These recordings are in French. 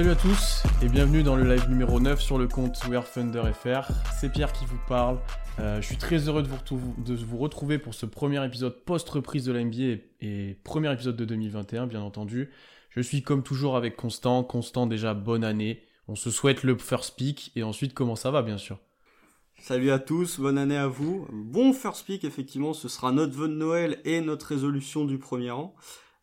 Salut à tous et bienvenue dans le live numéro 9 sur le compte We Thunder FR. C'est Pierre qui vous parle. Euh, je suis très heureux de vous, retrouver pour ce premier épisode post-reprise de la et, premier épisode de 2021, bien entendu. Je suis comme toujours avec Constant. Constant, déjà, bonne année. On se souhaite le first pick et ensuite comment ça va, bien sûr? Salut à tous, bonne année à vous. Bon first pick, effectivement, ce sera notre vœu de Noël et notre résolution du premier an.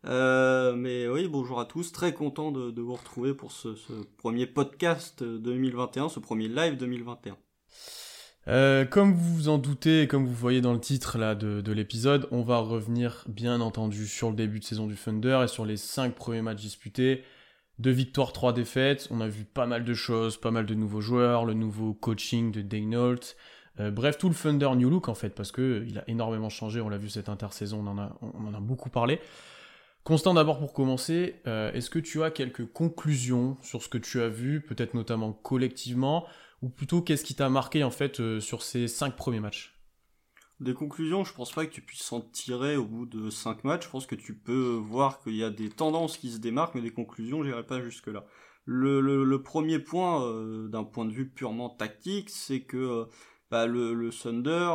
Euh, mais oui, bonjour à tous, très content de, vous retrouver pour ce, premier podcast 2021, ce premier live 2021. Euh, comme vous vous en doutez, comme vous voyez dans le titre là de, l'épisode, on va revenir bien entendu sur le début de saison du Thunder et sur les 5 premiers matchs disputés. Deux victoires, trois défaites. On a vu pas mal de choses, pas mal de nouveaux joueurs, le nouveau coaching de Daynault. Euh, bref, tout le Thunder New Look en fait, parce que il a énormément changé. On l'a vu cette intersaison, on en a, on en a beaucoup parlé. Constant, d'abord pour commencer, euh, est-ce que tu as quelques conclusions sur ce que tu as vu, peut-être notamment collectivement, ou plutôt qu'est-ce qui t'a marqué en fait euh, sur ces cinq premiers matchs? Des conclusions, je pense pas que tu puisses s'en tirer au bout de cinq matchs. Je pense que tu peux voir qu'il y a des tendances qui se démarquent, mais des conclusions, j'irai pas jusque là. Le, premier point, euh, d'un point de vue purement tactique, c'est que bah, le, Thunder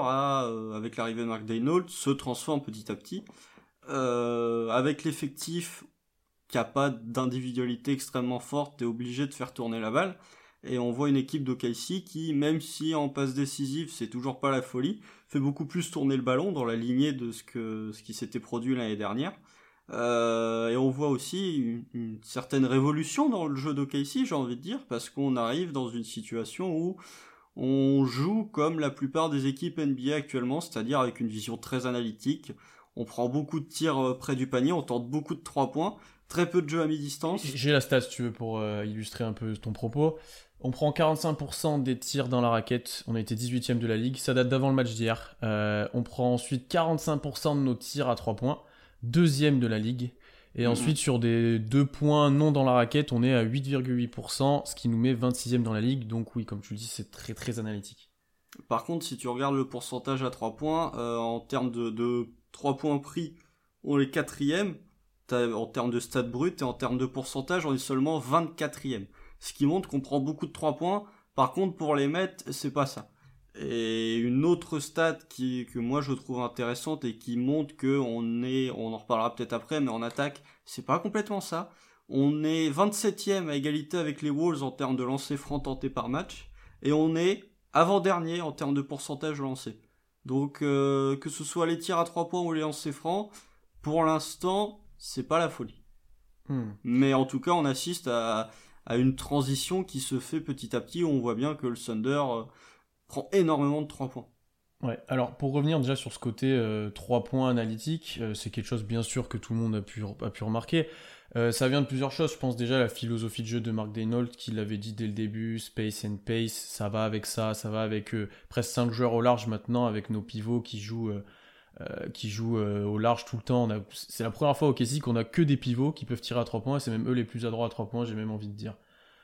avec l'arrivée de Mark Daynault, se transforme petit à petit. Euh, avec l'effectif qui a pas d'individualité extrêmement forte, t'es obligé de faire tourner la balle. Et on voit une équipe d'OKC qui, même si en passe décisive, c'est toujours pas la folie, fait beaucoup plus tourner le ballon dans la lignée de ce qui s'était produit l'année dernière. Euh, et on voit aussi une, une, certaine révolution dans le jeu d'OKC, j'ai envie de dire, parce qu'on arrive dans une situation où on joue comme la plupart des équipes NBA actuellement, c'est-à-dire avec une vision très analytique on prend beaucoup de tirs euh, près du panier, on tente beaucoup de 3 points, très peu de jeux à mi-distance. J'ai la stat si tu veux pour euh, illustrer un peu ton propos. On prend 45% des tirs dans la raquette, on a été 18ème de la ligue, ça date d'avant le match d'hier. Euh, on prend ensuite 45% de nos tirs à 3 points, deuxième de la ligue. Et mhm. ensuite, sur des 2 points non dans la raquette, on est à 8,8%, ce qui nous met 26ème dans la ligue. Donc oui, comme tu le dis, c'est très très analytique. Par contre, si tu regardes le pourcentage à 3 points, en termes de, de 3 points pris, on est quatrième. En termes de stade brut et en termes de pourcentage, on est seulement 24e. Ce qui montre qu'on prend beaucoup de 3 points. Par contre, pour les mettre, c'est pas ça. Et une autre stat que moi je trouve intéressante et qui montre que on est, on en reparlera peut-être après, mais en attaque, c'est pas complètement ça. On est 27e à égalité avec les Wolves en termes de lancers francs tentés par match. Et on est avant-dernier en termes de pourcentage lancé. Donc euh, que ce soit les tirs à 3 points ou les lancers francs, pour l'instant, c'est pas la folie. Hmm. Mais en tout cas, on assiste à, une transition qui se fait petit à petit où on voit bien que le Thunder euh, prend énormément de 3 points. Ouais, alors pour revenir déjà sur ce côté 3 euh, points analytique, c'est quelque chose bien sûr que tout le monde a pu, a pu remarquer. Euh, ça vient de plusieurs choses. Je pense déjà la philosophie de jeu de Mark Daynault, qui l'avait dit dès le début, space and pace, ça va avec ça, ça va avec euh, presque 5 joueurs au large maintenant, avec nos pivots qui jouent, euh, qui jouent au large tout le temps. C'est la première fois au Kessie qu'on a que des pivots qui peuvent tirer à 3 points, c'est même eux les plus adroits à 3 points, j'ai même envie de dire.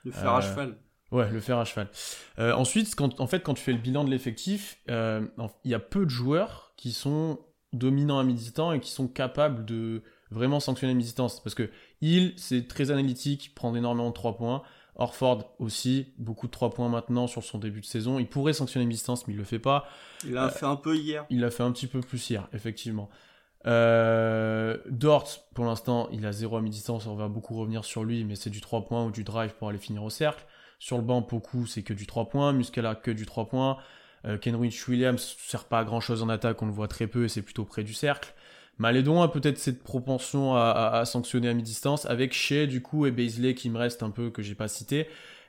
Le fer à cheval. Ouais, le fer à cheval. ensuite, quand, en fait, quand tu fais le bilan de l'effectif, il y a peu de joueurs qui sont dominants à mi-distance et qui sont capables de vraiment sanctionner à mi-distance. Parce que il, c'est très analytique, prend énormément de 3 points. Orford aussi, beaucoup de 3 points maintenant sur son début de saison. Il pourrait sanctionner mi-distance, mais il le fait pas. Il l'a fait un peu hier. Il l'a fait un petit peu plus hier, effectivement. Euh, Dort, pour l'instant, il a 0 à mi-distance, on va beaucoup revenir sur lui, mais c'est du 3 points ou du drive pour aller finir au cercle. Sur le banc, Poku, c'est que du 3 points. Muscala, que du 3 points. Euh, Kenrich Williams sert pas à grand chose en attaque, on le voit très peu et c'est plutôt près du cercle. Malédon a peut-être cette propension à, sanctionner à mi-distance, avec Shea du coup et Baisley qui me reste un peu que j'ai pas cité.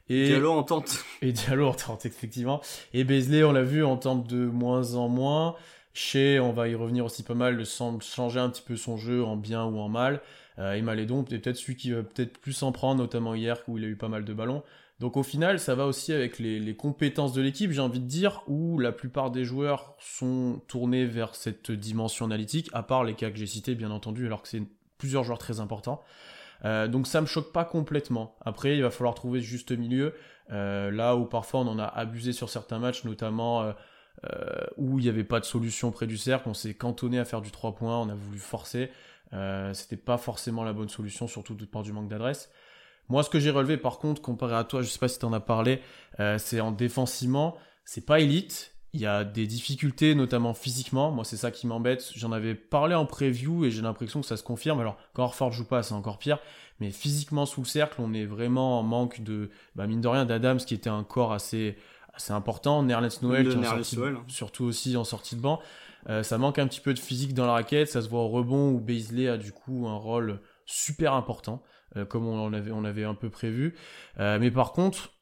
Et Diallo en tente. Et Diallo en tente, effectivement. Et Baisley, on l'a vu, en tente de moins en moins. Shea, on va y revenir aussi pas mal, semble changer un petit peu son jeu en bien ou en mal. Euh, et Malédon, peut-être celui qui va peut-être plus s'en prendre, notamment hier où il a eu pas mal de ballons. Donc au final, ça va aussi avec les, compétences de l'équipe, j'ai envie de dire, où la plupart des joueurs sont tournés vers cette dimension analytique, à part les cas que j'ai cités, bien entendu, alors que c'est plusieurs joueurs très importants. Euh, donc ça me choque pas complètement. Après, il va falloir trouver juste milieu. Euh, là où parfois on en a abusé sur certains matchs, notamment euh, où il n'y avait pas de solution près du cercle, on s'est cantonné à faire du 3 points, on a voulu forcer. C'était pas forcément la bonne solution, surtout de part du manque d'adresse. Moi, ce que j'ai relevé, par contre, comparé à toi, je sais pas si tu en as parlé, euh, c'est en défensivement, c'est pas élite. Il y a des difficultés, notamment physiquement. Moi, c'est ça qui m'embête. J'en avais parlé en preview et j'ai l'impression que ça se confirme. Alors, quand Orford joue pas, c'est encore pire. Mais physiquement, sous le cercle, on est vraiment en manque de, bah, mine de rien, d'Adams, qui était un corps assez, assez important. Nerlens Noël, qui Noël. surtout aussi en sortie de banc. Euh, ça manque un petit peu de physique dans la raquette. Ça se voit au rebond où Baisley a du coup un rôle super important, comme on avait, on avait un peu prévu. Euh, mais par contre,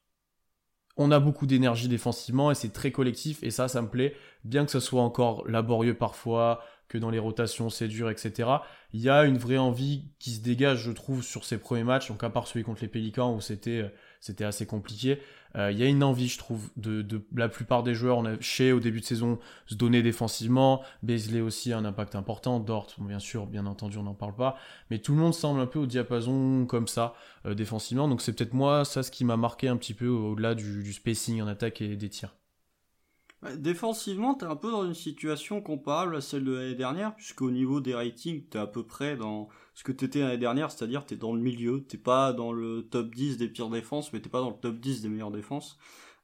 on a beaucoup d'énergie défensivement et c'est très collectif et ça, ça me plaît. Bien que ce soit encore laborieux parfois, que dans les rotations c'est dur, etc. Il y a une vraie envie qui se dégage, je trouve, sur ces premiers matchs. Donc à part celui contre les Pélicans où c'était euh, c'était assez compliqué, euh, il y a une envie, je trouve, de, la plupart des joueurs. On a chez au début de saison se donner défensivement. Beasley aussi a un impact important. Dort, bien sûr, bien entendu, on n'en parle pas. Mais tout le monde semble un peu au diapason comme ça euh, défensivement. Donc c'est peut-être moi ça ce qui m'a marqué un petit peu au-delà du spacing en attaque et des tirs. Défensivement, t'es un peu dans une situation comparable à celle de l'année dernière, puisqu'au niveau des ratings, t'es à peu près dans ce que t'étais l'année dernière, c'est-à-dire t'es dans le milieu, t'es pas dans le top 10 des pires défenses, mais t'es pas dans le top 10 des meilleures défenses.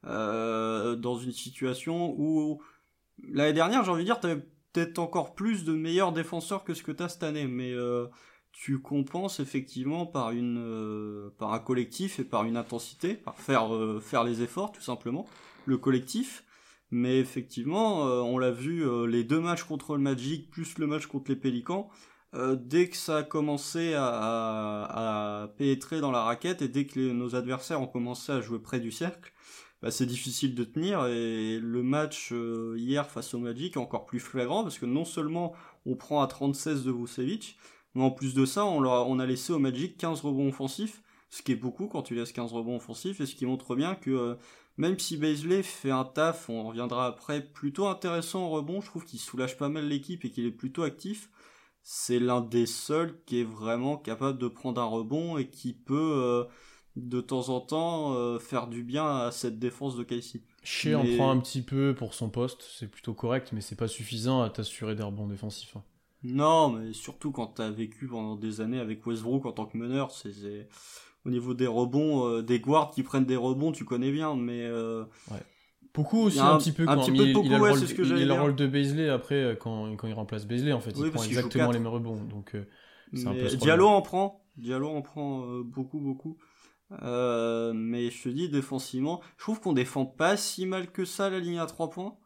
Euh, dans une situation où l'année dernière, j'ai envie de dire, t'avais peut-être encore plus de meilleurs défenseurs que ce que t'as cette année, mais euh, tu compenses effectivement par une euh, par un collectif et par une intensité, par faire faire les efforts tout simplement. Le collectif. Mais effectivement, euh, on l'a vu, euh, les deux matchs contre le Magic, plus le match contre les Pélicans, euh, dès que ça a commencé à, pénétrer dans la raquette et dès que nos adversaires ont commencé à jouer près du cercle, bah, c'est difficile de tenir. Et le match hier face au Magic est encore plus flagrant parce que non seulement on prend à 36 de Vucevic, mais en plus de ça, on, on a laissé au Magic 15 rebonds offensifs, ce qui est beaucoup quand tu laisses 15 rebonds offensifs et ce qui montre bien que même si Baisley fait un taf, on reviendra après, plutôt intéressant en rebond, je trouve qu'il soulage pas mal l'équipe et qu'il est plutôt actif. C'est l'un des seuls qui est vraiment capable de prendre un rebond et qui peut euh, de temps en temps euh, faire du bien à cette défense de Casey. Shea en prend un petit peu pour son poste, c'est plutôt correct, mais c'est pas suffisant à t'assurer des rebonds défensifs. Hein. Non, mais surtout quand t'as vécu pendant des années avec Westbrook en tant que meneur, c'est au niveau des rebonds, euh, des guards qui prennent des rebonds, tu connais bien, mais. Euh, ouais. Beaucoup aussi un, petit peu quand il, il, a le rôle, il a le rôle de Baisley après euh, quand, quand il remplace Baisley en fait il prend exactement les mêmes rebonds donc c'est un peu Diallo en prend Diallo en prend beaucoup beaucoup. Mais je te dis défensivement je trouve qu'on défend pas si mal que ça la ligne à 3 points.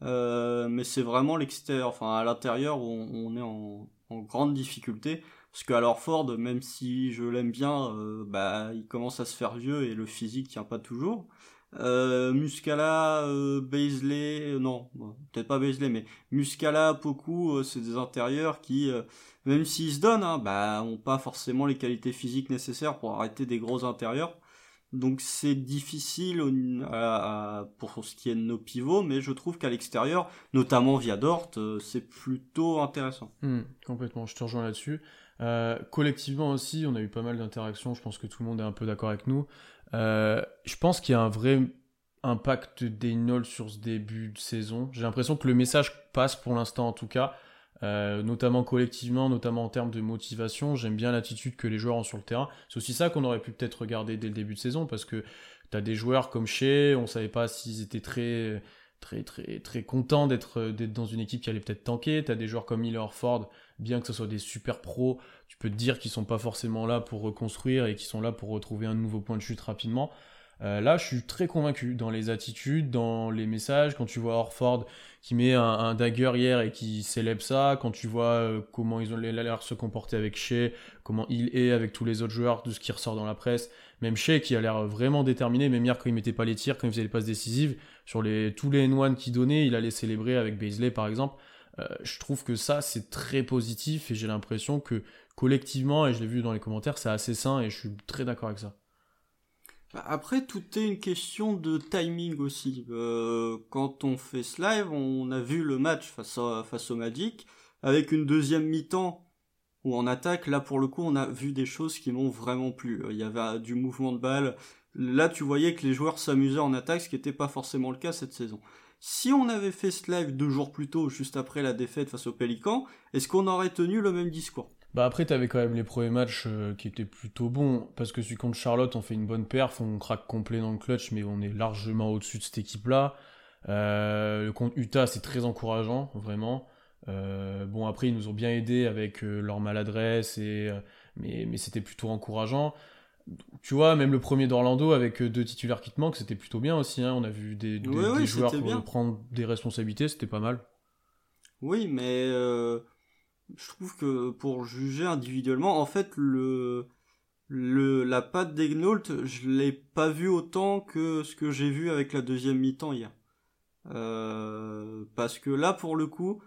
Mais c'est vraiment l'extérieur enfin à l'intérieur où on, est en, en, grande difficulté parce que alors Ford, même si je l'aime bien, euh, bah il commence à se faire vieux et le physique tient pas toujours. Euh, Muscala, euh, euh, non, peut-être pas Baisley, mais Muscala, Poku, c'est des intérieurs qui, même s'ils se donnent, hein, bah, ont pas forcément les qualités physiques nécessaires pour arrêter des gros intérieurs. Donc c'est difficile pour ce qui est de nos pivots, mais je trouve qu'à l'extérieur, notamment via Dort, c'est plutôt intéressant. Hmm, complètement, je te rejoins là-dessus. Euh, collectivement aussi, on a eu pas mal d'interactions. Je pense que tout le monde est un peu d'accord avec nous. Euh, je pense qu'il y a un vrai impact d'Einol sur ce début de saison. J'ai l'impression que le message passe pour l'instant en tout cas, euh, notamment collectivement, notamment en termes de motivation. J'aime bien l'attitude que les joueurs ont sur le terrain. C'est aussi ça qu'on aurait pu peut-être regarder dès le début de saison parce que tu as des joueurs comme chez, on savait pas s'ils étaient très très très très contents d'être d'être dans une équipe qui allait peut-être tanker. Tu as des joueurs comme Miller Ford bien que ce soit des super pros, tu peux te dire qu'ils sont pas forcément là pour reconstruire et qu'ils sont là pour retrouver un nouveau point de chute rapidement. Euh, là, je suis très convaincu dans les attitudes, dans les messages. Quand tu vois Orford qui met un, dagger hier et qui célèbre ça, quand tu vois euh, comment ils ont l'air se comporter avec Shea, comment il est avec tous les autres joueurs, de ce qui ressort dans la presse, même Shea qui a l'air vraiment déterminé, même hier quand il mettait pas les tirs, quand il faisait les passes décisives, sur les, tous les N1 qu'il donnait, il allait célébrer avec Baisley par exemple. Euh, je trouve que ça, c'est très positif et j'ai l'impression que collectivement, et je l'ai vu dans les commentaires, c'est assez sain et je suis très d'accord avec ça. Après, tout est une question de timing aussi. Euh, quand on fait ce live, on a vu le match face, face au Magic, avec une deuxième mi-temps où en attaque, là pour le coup, on a vu des choses qui m'ont vraiment plu. Il y avait du mouvement de balle. Là, tu voyais que les joueurs s'amusaient en attaque, ce qui n'était pas forcément le cas cette saison. Si on avait fait ce live deux jours plus tôt, juste après la défaite face au Pélican, est-ce qu'on aurait tenu le même discours? Bah après, t'avais quand même les premiers matchs euh, qui étaient plutôt bons, parce que celui contre Charlotte, on fait une bonne perf, on craque complet dans le clutch, mais on est largement au-dessus de cette équipe-là. Euh, le contre Utah, c'est très encourageant, vraiment. Euh, bon, après, ils nous ont bien aidés avec leur maladresse, et, mais, mais c'était plutôt encourageant. Tu vois, même le premier d'Orlando avec deux titulaires qui te manquent, c'était plutôt bien aussi. Hein. On a vu des, des, joueurs prendre des responsabilités, c'était pas mal. Oui, mais je trouve que pour juger individuellement, en fait, le, le la patte d'Egnault, je l'ai pas vu autant que ce que j'ai vu avec la deuxième mi-temps hier. Euh, parce que là, pour le coup,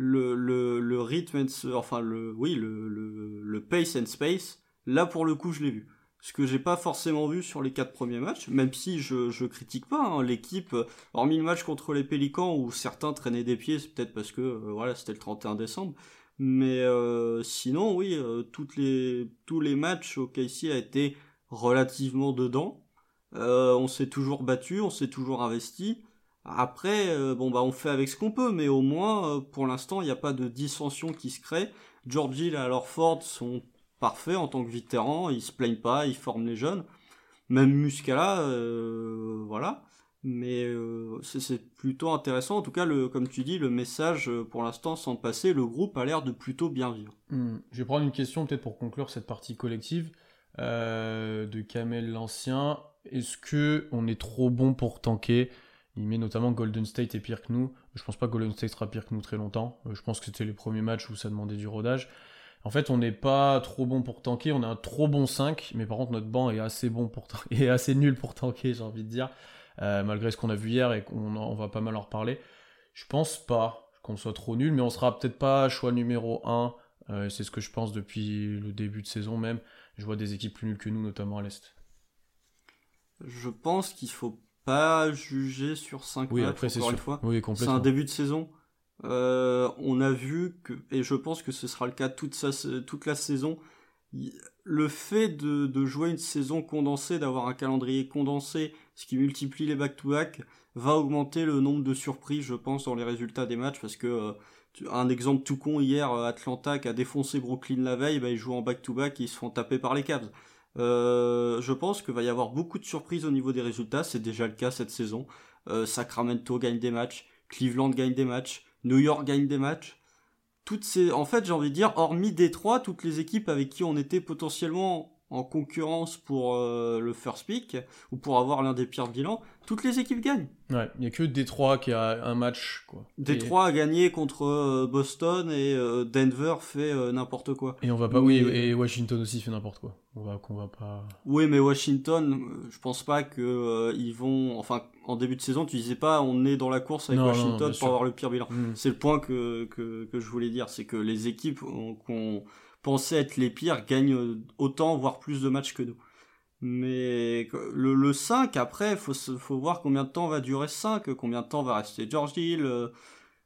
le, le, le rythme, enfin le, oui, le, le, le pace and space, là pour le coup, je l'ai vu. Ce que j'ai pas forcément vu sur les quatre premiers matchs, même si je, je critique pas hein, l'équipe, hormis le match contre les Pélicans où certains traînaient des pieds, c'est peut-être parce que euh, voilà c'était le 31 décembre, mais euh, sinon, oui, euh, toutes les, tous les matchs au KC a été relativement dedans. Euh, on s'est toujours battu, on s'est toujours investi. Après, bon bah on fait avec ce qu'on peut, mais au moins pour l'instant il n'y a pas de dissension qui se crée. George Hill et alors Ford sont parfaits en tant que vétérans, ils se plaignent pas, ils forment les jeunes. Même Muscala, voilà mais euh, c'est plutôt intéressant. En tout cas, comme tu dis, le message, euh, pour l'instant, sans passer, le groupe a l'air de plutôt bien vivre. Hmm. Je vais prendre une question peut-être pour conclure cette partie collective euh, de Kamel l'Ancien. Est-ce que on est trop bon pour tanker? Il met notamment Golden State est pire que nous. Je pense pas que Golden State sera pire que nous très longtemps. je pense que c'était les premiers matchs où ça demandait du rodage. En fait, on n'est pas trop bon pour tanker, on a un trop bon 5, mais par contre notre banc est assez bon pour est assez nul pour tanker, j'ai envie de dire. Euh, malgré ce qu'on a vu hier et qu'on on va pas mal en reparler. Je pense pas qu'on soit trop nul, mais on sera peut-être pas choix numéro 1. Euh, c'est ce que je pense depuis le début de saison même. Je vois des équipes plus nulles que nous, notamment à l'Est. Je pense qu'il faut pas juger sur 5 oui, matchs, encore une fois. c'est un début de saison. Euh, on a vu que, et je pense que ce sera le cas toute, toute la saison, le fait de, de, jouer une saison condensée, d'avoir un calendrier condensé ce qui multiplie les back-to-back, va augmenter le nombre de surprises, je pense, dans les résultats des matchs, parce que euh, un exemple tout con hier, euh, Atlanta qui a défoncé Brooklyn la veille, bah, ils jouent en back-to-back et ils se font taper par les Cavs. Euh, je pense qu'il va y avoir beaucoup de surprises au niveau des résultats, c'est déjà le cas cette saison. Sacramento gagne des matchs, Cleveland gagne des matchs, New York gagne des matchs. Toutes ces, en fait, j'ai envie de dire, hormis Détroit, toutes les équipes avec qui on était potentiellement en concurrence pour euh, le first pick ou pour avoir l'un des pires bilans, toutes les équipes gagnent. Ouais, il n'y a que Détroit qui a un match. Quoi. Détroit a gagné contre euh, Boston et euh, Denver fait n'importe quoi. Et on va pas, oui, et Washington aussi fait n'importe quoi. On va, qu'on va pas. Oui, mais Washington, je pense pas que ils vont. Enfin, en début de saison, tu disais pas on est dans la course avec Washington pour avoir le pire bilan. Hmm. C'est le point que, que, que je voulais dire, c'est que les équipes qu'on pensaient être les pires gagnent autant, voire plus de matchs que nous. Mais le, le 5, après, faut, faut voir combien de temps va durer 5, combien de temps va rester George Hill, euh,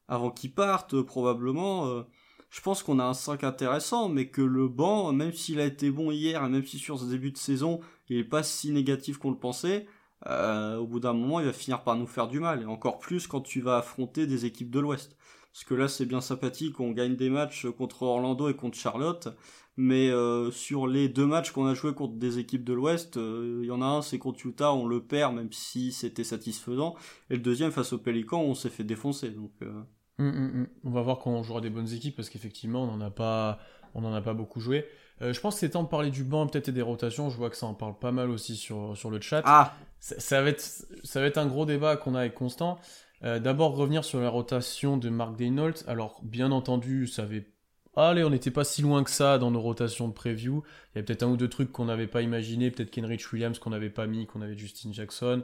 avant qu'il parte, euh, probablement. Euh. je pense qu'on a un 5 intéressant, mais que le banc, même s'il a été bon hier, et même si sur ce début de saison, il est pas si négatif qu'on le pensait, au bout d'un moment, il va finir par nous faire du mal, et encore plus quand tu vas affronter des équipes de l'Ouest. Parce que là, c'est bien sympathique, on gagne des matchs contre Orlando et contre Charlotte. Mais euh, sur les deux matchs qu'on a joués contre des équipes de l'Ouest, euh, il y en a un, c'est contre Utah, on le perd, même si c'était satisfaisant. Et le deuxième, face aux Pelicans, on s'est fait défoncer. Donc, euh. hum, hum, hum. On va voir quand on jouera des bonnes équipes, parce qu'effectivement, on n'en a pas, on a pas beaucoup joué. je pense que c'est temps de parler du banc, peut-être et des rotations. Je vois que ça en parle pas mal aussi sur, sur le chat. Ah ça, ça, va être, ça va être un gros débat qu'on a avec Constant. Euh, d'abord revenir sur la rotation de Mark Daynault. Alors bien entendu, ça avait... Allez, on n'était pas si loin que ça dans nos rotations de preview. Il y a peut-être un ou deux trucs qu'on n'avait pas imaginé, peut-être Kenrich Williams qu'on n'avait pas mis, qu'on avait Justin Jackson,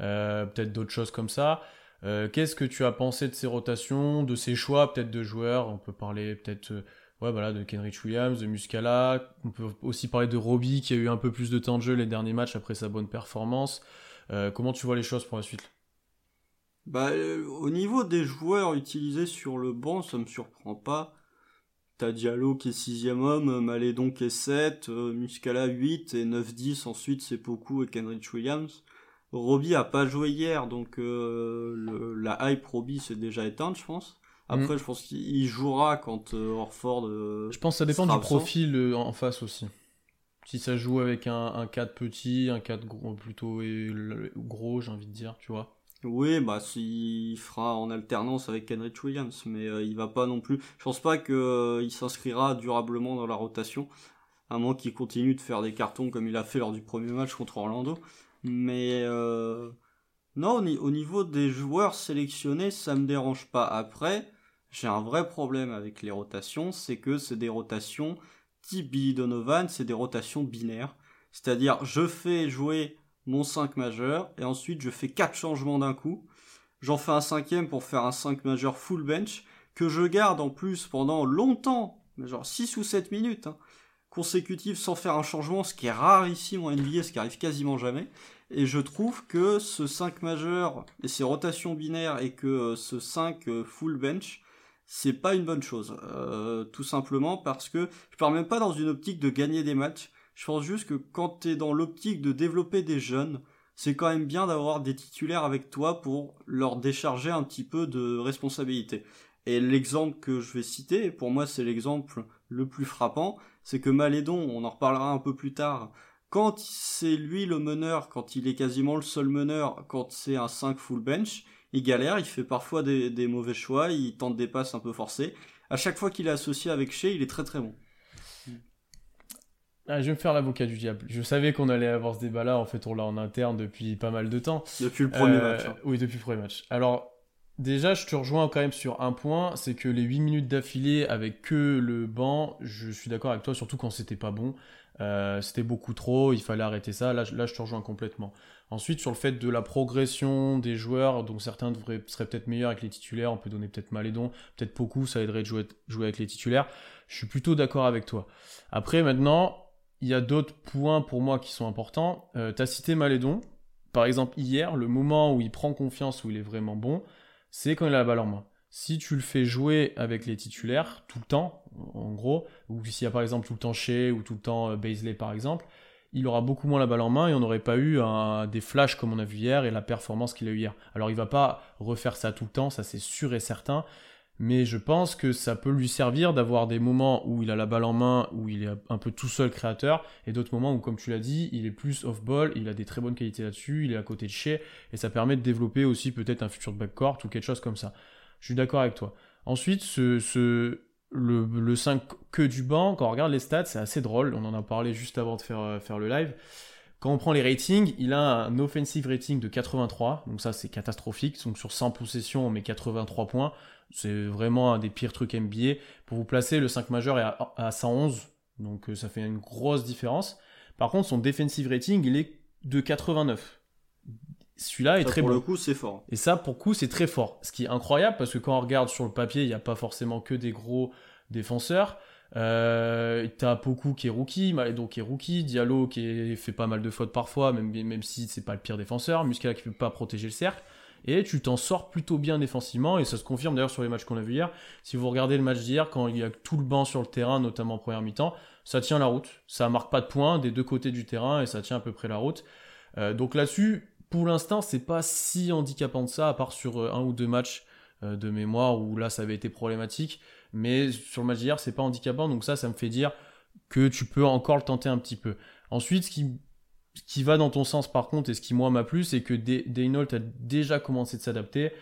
euh, peut-être d'autres choses comme ça. Euh, qu'est-ce que tu as pensé de ces rotations, de ces choix peut-être de joueurs? On peut parler peut-être ouais, voilà, de Kenrich Williams, de Muscala. On peut aussi parler de Robbie qui a eu un peu plus de temps de jeu les derniers matchs après sa bonne performance. comment tu vois les choses pour la suite? Bah, euh, au niveau des joueurs utilisés sur le banc, ça me surprend pas. T'as Diallo qui est sixième homme, Malédon qui est 7, euh, Muscala 8 et 9-10 ensuite c'est beaucoup et Kenrich Williams. Robbie a pas joué hier donc euh, la hype Robbie s'est déjà éteinte je pense. Après, mm. je pense qu'il jouera quand euh, Orford. Euh, je pense que ça dépend du profil en face aussi. Si ça joue avec un, un 4 petit, un 4 gros, plutôt gros, j'ai envie de dire, tu vois. Oui, bah s'il fera en alternance avec Kenrich Williams, mais il va pas non plus. Je pense pas qu'il s'inscrira durablement dans la rotation, à moins qu'il continue de faire des cartons comme il a fait lors du premier match contre Orlando. Mais non, au niveau des joueurs sélectionnés, ça me dérange pas. Après, j'ai un vrai problème avec les rotations, c'est que c'est des rotations type Billy Donovan, c'est des rotations binaires. C'est-à-dire, je fais jouer mon 5 majeur, et ensuite je fais 4 changements d'un coup. J'en fais un cinquième pour faire un 5 majeur full bench, que je garde en plus pendant longtemps, genre 6 ou 7 minutes, hein, consécutives sans faire un changement, ce qui est rare ici en NBA, ce qui arrive quasiment jamais. Et je trouve que ce 5 majeur et ces rotations binaires et que euh, ce 5 euh, full bench, c'est pas une bonne chose. Euh, tout simplement parce que je parle même pas dans une optique de gagner des matchs. Je pense juste que quand tu dans l'optique de développer des jeunes, c'est quand même bien d'avoir des titulaires avec toi pour leur décharger un petit peu de responsabilité. Et l'exemple que je vais citer, pour moi c'est l'exemple le plus frappant, c'est que Malédon, on en reparlera un peu plus tard, quand c'est lui le meneur, quand il est quasiment le seul meneur, quand c'est un 5 full bench, il galère, il fait parfois des, mauvais choix, il tente des passes un peu forcées. À chaque fois qu'il est associé avec Shea, il est très très bon. Ah, je vais me faire l'avocat du diable. Je savais qu'on allait avoir ce débat-là. En fait, on l'a en interne depuis pas mal de temps. Depuis le premier euh, match. Hein. Oui, depuis le premier match. Alors, déjà, je te rejoins quand même sur un point. C'est que les 8 minutes d'affilée avec que le banc, je suis d'accord avec toi, surtout quand c'était pas bon. Euh, c'était beaucoup trop, il fallait arrêter ça. Là, là, je te rejoins complètement. Ensuite, sur le fait de la progression des joueurs, donc certains devraient, seraient peut-être meilleurs avec les titulaires, on peut donner peut-être Malédon, peut-être beaucoup, ça aiderait de jouer, jouer avec les titulaires. Je suis plutôt d'accord avec toi. Après, maintenant, il y a d'autres points pour moi qui sont importants. Euh, tu as cité Malédon. Par exemple, hier, le moment où il prend confiance, où il est vraiment bon, c'est quand il a la balle en main. Si tu le fais jouer avec les titulaires tout le temps, en gros, ou s'il y a par exemple tout le temps Shea ou tout le temps euh, Baisley par exemple, il aura beaucoup moins la balle en main et on n'aurait pas eu des flashs comme on a vu hier et la performance qu'il a eu hier. Alors il va pas refaire ça tout le temps, ça c'est sûr et certain, mais je pense que ça peut lui servir d'avoir des moments où il a la balle en main, où il est un peu tout seul créateur, et d'autres moments où, comme tu l'as dit, il est plus off-ball, il a des très bonnes qualités là-dessus, il est à côté de Shea, et ça permet de développer aussi peut-être un futur backcourt ou quelque chose comme ça. Je suis d'accord avec toi. Ensuite, ce, le, le 5 que du banc, quand on regarde les stats, c'est assez drôle. On en a parlé juste avant de faire, euh, faire le live. Quand on prend les ratings, il a un offensive rating de 83, donc ça c'est catastrophique. Donc sur 100 possessions, on met 83 points. C'est vraiment un des pires trucs NBA. Pour vous placer, le 5 majeur est à, à 111, donc euh, ça fait une grosse différence. Par contre, son defensive rating, il est de 89. Celui-là est très pour Pour le coup, c'est fort. Et ça, pour le coup, c'est très fort. Ce qui est incroyable, parce que quand on regarde sur le papier, il n'y a pas forcément que des gros défenseurs. Euh, T'as Poku qui est rookie, Maledo qui est rookie, Diallo qui fait pas mal de fautes parfois, même, même si c'est pas le pire défenseur, Muscala qui peut pas protéger le cercle. Et tu t'en sors plutôt bien défensivement, et ça se confirme d'ailleurs sur les matchs qu'on a vus hier. Si vous regardez le match d'hier, quand il y a tout le banc sur le terrain, notamment en première mi-temps, ça tient la route. Ça marque pas de points des deux côtés du terrain, et ça tient à peu près la route. Euh, donc là-dessus, pour l'instant, c'est pas si handicapant de ça, à part sur euh, un ou deux matchs de mémoire où là ça avait été problématique. Mais sur le match d'hier, c'est pas handicapant, donc ça, ça me fait dire que tu peux encore le tenter un petit peu. Ensuite, ce qui, qui va dans ton sens par contre, et ce qui moi m'a plu, c'est que Daynold a déjà commencé de s'adapter.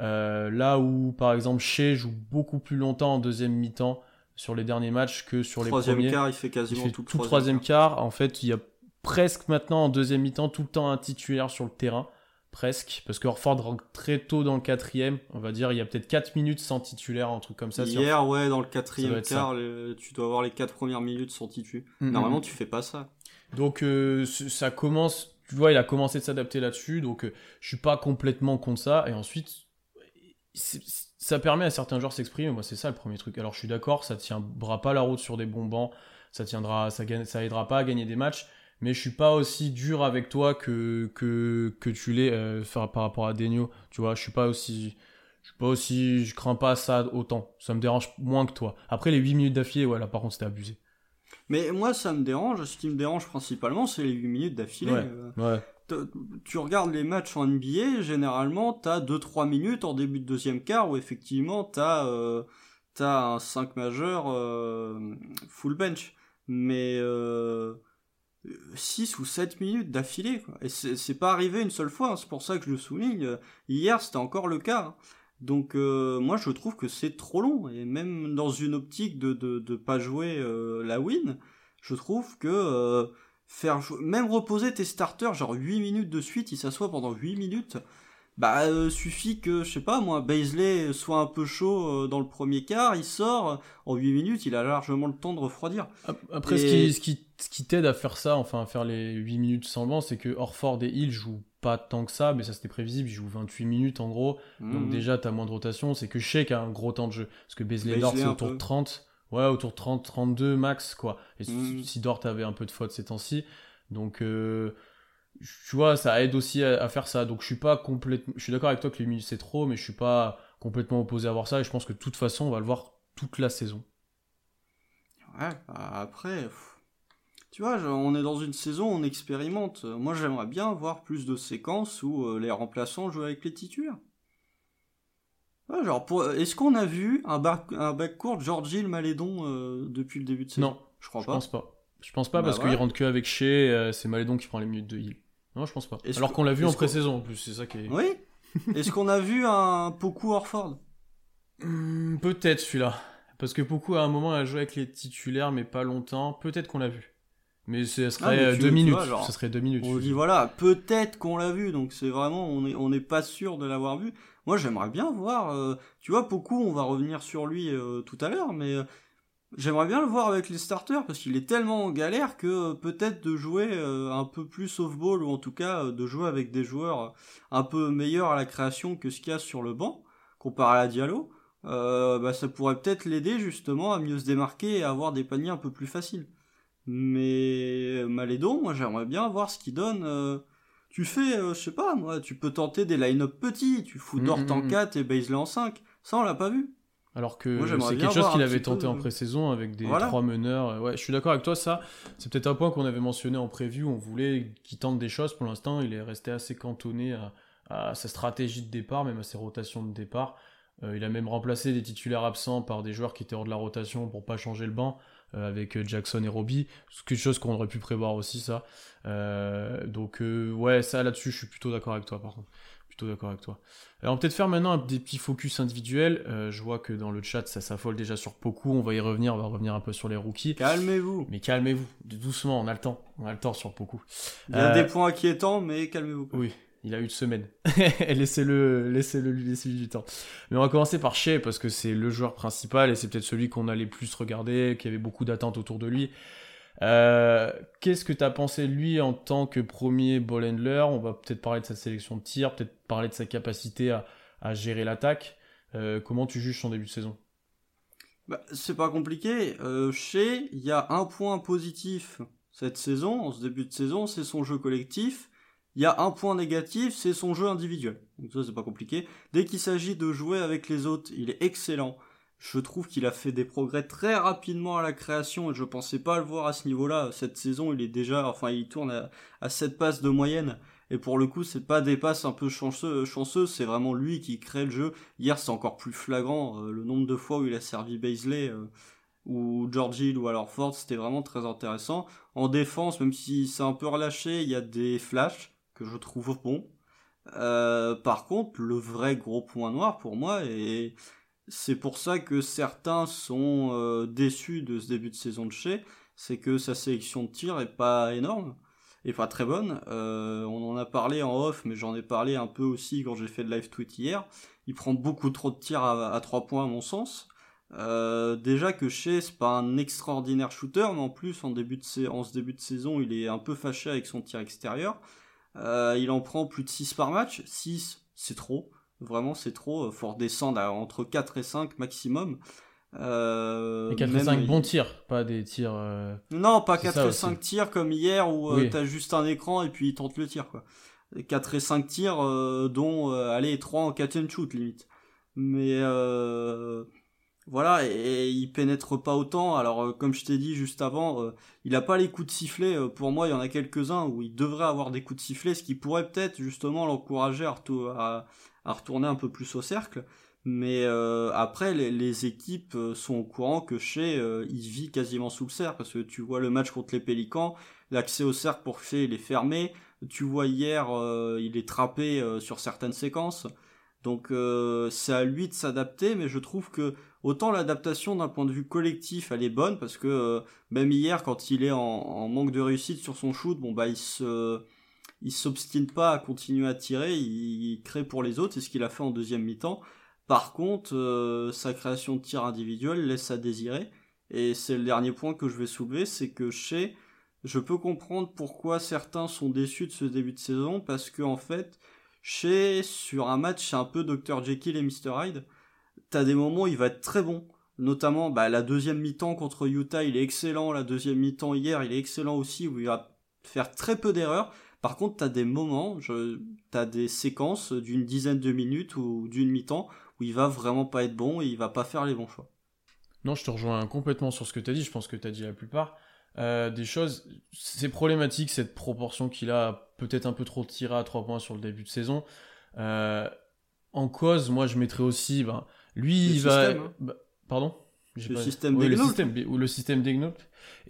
Euh, là où par exemple Shea joue beaucoup plus longtemps en deuxième mi-temps sur les derniers matchs que sur les premiers. Troisième quart, il fait quasiment tout, le troisième quart. En fait, il y a presque maintenant en deuxième mi-temps tout le temps un titulaire sur le terrain. Presque, parce que Orford rentre très tôt dans le quatrième, on va dire, il y a peut-être 4 minutes sans titulaire, un truc comme ça. Hier, ouais, dans le quatrième quart, tu dois avoir les 4 premières minutes sans titu. Mm, mm, Normalement, tu fais pas ça. Donc, euh, ça commence, tu vois, il a commencé de s'adapter là-dessus, donc euh, je suis pas complètement contre ça. Et ensuite, ça permet à certains joueurs de s'exprimer, moi c'est ça le premier truc. Alors je suis d'accord, ça tiendra pas la route sur des bons bancs, ça tiendra, ça, ça aidera pas à gagner des matchs, mais je suis pas aussi dur avec toi que, que, que tu l'es euh, par rapport à Denio. Tu vois, je suis pas aussi. Je suis pas aussi. Je crains pas ça autant. Ça me dérange moins que toi. Après, les 8 minutes d'affilée, ouais, là par contre, c'était abusé. Mais moi, ça me dérange. Ce qui me dérange principalement, c'est les 8 minutes d'affilée. Ouais, tu regardes les matchs en NBA, généralement, t'as 2-3 minutes en début de deuxième quart où effectivement t'as euh, as un 5 majeur euh, full bench. Mais euh, 6 ou 7 minutes d'affilée. Et c'est pas arrivé une seule fois, hein. c'est pour ça que je le souligne. Hier, c'était encore le cas. Hein. Donc euh, moi, je trouve que c'est trop long. Et même dans une optique de de, de pas jouer euh, la win, je trouve que faire même reposer tes starters genre 8 minutes de suite, ils s'assoient pendant 8 minutes. Bah euh, suffit que je sais pas moi Baisley soit un peu chaud euh, dans le premier quart, il sort en 8 minutes, il a largement le temps de refroidir. Après ce qui ce qui, ce qui t'aide à faire ça, enfin à faire les 8 minutes sans banc, c'est que Orford et Hill jouent pas tant que ça, mais ça c'était prévisible, ils jouent 28 minutes en gros. Donc mhm. déjà t'as moins de rotation, c'est que qui a un gros temps de jeu parce que Baisley Dort c'est autour de 30. Ouais, autour de 30, 32 max, quoi. Et mm. si Dort avait un peu de faute ces temps-ci. Donc, euh, tu vois, ça aide aussi à, faire ça. Donc, je suis pas complètement. Je suis d'accord avec toi que les minutes c'est trop, mais je suis pas complètement opposé à voir ça. Et je pense que de toute façon, on va le voir toute la saison. Ouais, bah, après. Tu vois, on est dans une saison, on expérimente. Moi, j'aimerais bien voir plus de séquences où euh, les remplaçants jouent avec les titulaires genre, est-ce qu'on a vu un bac, un bac court George Hill Malédon euh, depuis le début de saison? Non, je crois pas. Je pense pas. Je pense pas bah parce qu'il rentre que avec Shea, euh, c'est Malédon qui prend les minutes de Hill. Non, je pense pas. Alors qu'on l'a vu en pré-saison en plus, c'est ça qui est. Oui. est-ce qu'on a vu un Poku Orford hmm, Peut-être celui-là. Parce que Poku à un moment a joué avec les titulaires, mais pas longtemps. Peut-être qu'on l'a vu. Mais ce serait ah, deux minutes. Ce serait deux minutes. On dit voilà, peut-être qu'on l'a vu, donc c'est vraiment, on n'est on est pas sûr de l'avoir vu. Moi, j'aimerais bien voir. Euh, tu vois, beaucoup, on va revenir sur lui euh, tout à l'heure, mais euh, j'aimerais bien le voir avec les starters parce qu'il est tellement en galère que peut-être de jouer un peu plus softball ou en tout cas de jouer avec des joueurs un peu meilleurs à la création que ce qu'il y a sur le banc comparé à la Diallo. bah, ça pourrait peut-être l'aider justement à mieux se démarquer et à avoir des paniers un peu plus faciles. Mais Malédon, moi j'aimerais bien voir ce qu'il donne tu fais, euh, je sais pas, moi, tu peux tenter des line-up petits, tu fous Dort en 4 mm, mm. et Baisley en 5. Ça, on l'a pas vu. Alors que c'est quelque chose qu'il avait tenté en pré-saison avec des trois meneurs. Ouais, je suis d'accord avec toi, ça. C'est peut-être un point qu'on avait mentionné en preview. On voulait qu'il tente des choses. Pour l'instant, il est resté assez cantonné à, sa stratégie de départ, même à ses rotations de départ. Euh, il a même remplacé des titulaires absents par des joueurs qui étaient hors de la rotation pour pas changer le banc. Euh, avec euh, Jackson et Robbie. C'est quelque chose qu'on aurait pu prévoir aussi, ça. Euh, donc, ouais, ça là-dessus, je suis plutôt d'accord avec toi, par contre plutôt d'accord avec toi. Alors on va peut-être faire maintenant des petits focus individuels. je vois que dans le chat ça s'affole déjà sur beaucoup. On va y revenir, on va revenir un peu sur les rookies. Calmez-vous. Mais calmez-vous, doucement, on a le temps. On a le temps sur beaucoup. Il y a des points inquiétants, mais calmez-vous. Oui, il a eu une semaine. laissez-le, laissez-le lui laisser du temps. Mais on va commencer par Shea parce que c'est le joueur principal et c'est peut-être celui qu'on a les plus regardé, qui avait beaucoup d'attentes autour de lui. Euh, qu'est-ce que tu pensé de lui en tant que premier ball handler? On va peut-être parler de sa sélection de tir, peut-être parler de sa capacité à, gérer l'attaque. Euh, comment tu juges son début de saison? Bah, C'est pas compliqué. Euh, Shea, il y a un point positif cette saison, en ce début de saison, c'est son jeu collectif il y a un point négatif, c'est son jeu individuel. Donc ça, c'est pas compliqué. Dès qu'il s'agit de jouer avec les autres, il est excellent. Je trouve qu'il a fait des progrès très rapidement à la création et je pensais pas le voir à ce niveau-là. Cette saison, il est déjà, enfin, il tourne à, à 7 passes de moyenne. Et pour le coup, c'est pas des passes un peu chanceuses, chanceux, c'est vraiment lui qui crée le jeu. Hier, c'est encore plus flagrant. Euh, le nombre de fois où il a servi Baisley, euh, ou George Hill, ou alors Ford, c'était vraiment très intéressant. En défense, même si c'est un peu relâché, il y a des flashs que je trouve bon. Euh, par contre, le vrai gros point noir pour moi, et c'est pour ça que certains sont euh, déçus de ce début de saison de chez, c'est que sa sélection de tir est pas énorme, et pas très bonne. Euh, on en a parlé en off, mais j'en ai parlé un peu aussi quand j'ai fait le live tweet hier. Il prend beaucoup trop de tirs à, trois 3 points à mon sens. déjà que chez c'est pas un extraordinaire shooter, mais en plus en, en ce début de saison il est un peu fâché avec son tir extérieur. Euh, il en prend plus de 6 par match. 6, c'est trop. Vraiment, c'est trop. Faut redescendre à entre 4 et 5 maximum. Euh, et 4 et 5 bons tirs, pas des tirs. Euh, non, pas 4 et 5 tirs comme hier où euh, t'as juste un écran et puis il tente le tir, quoi. 4 et 5 tirs, dont, allez, 3 en catch and shoot limite. Mais Voilà, et, il pénètre pas autant. Alors, euh, comme je t'ai dit juste avant, euh, il a pas les coups de sifflet. Euh, pour moi, il y en a quelques-uns où il devrait avoir des coups de sifflet, ce qui pourrait peut-être justement l'encourager à, retourner un peu plus au cercle. Mais après, les, équipes sont au courant que chez il vit quasiment sous le cercle parce que tu vois le match contre les Pélicans, l'accès au cercle pour chez il est fermé. Tu vois hier, il est trappé sur certaines séquences. Donc c'est à lui de s'adapter, mais je trouve que Autant l'adaptation d'un point de vue collectif, elle est bonne parce que euh, même hier, quand il est en, manque de réussite sur son shoot, bon bah il se, il s'obstine pas à continuer à tirer, il, crée pour les autres, c'est ce qu'il a fait en deuxième mi-temps. Par contre, euh, sa création de tir individuel laisse à désirer. Et c'est le dernier point que je vais soulever, c'est que chez, je peux comprendre pourquoi certains sont déçus de ce début de saison, parce que en fait, chez, sur un match, un peu Dr. Jekyll et Mr. Hyde t'as des moments où il va être très bon. Notamment, bah, la deuxième mi-temps contre Utah, il est excellent. La deuxième mi-temps hier, il est excellent aussi, où il va faire très peu d'erreurs. Par contre, t'as des moments, je, t'as des séquences d'une dizaine de minutes ou d'une mi-temps où il va vraiment pas être bon et il va pas faire les bons choix. Non, je te rejoins complètement sur ce que t'as dit. Je pense que t'as dit la plupart. Euh, des choses, c'est problématique cette proportion qu'il a peut-être un peu trop tiré à 3 points sur le début de saison. Euh, en cause, moi je mettrais aussi ben, lui, il va. Hein. Bah, pardon? Le, système le système ou le système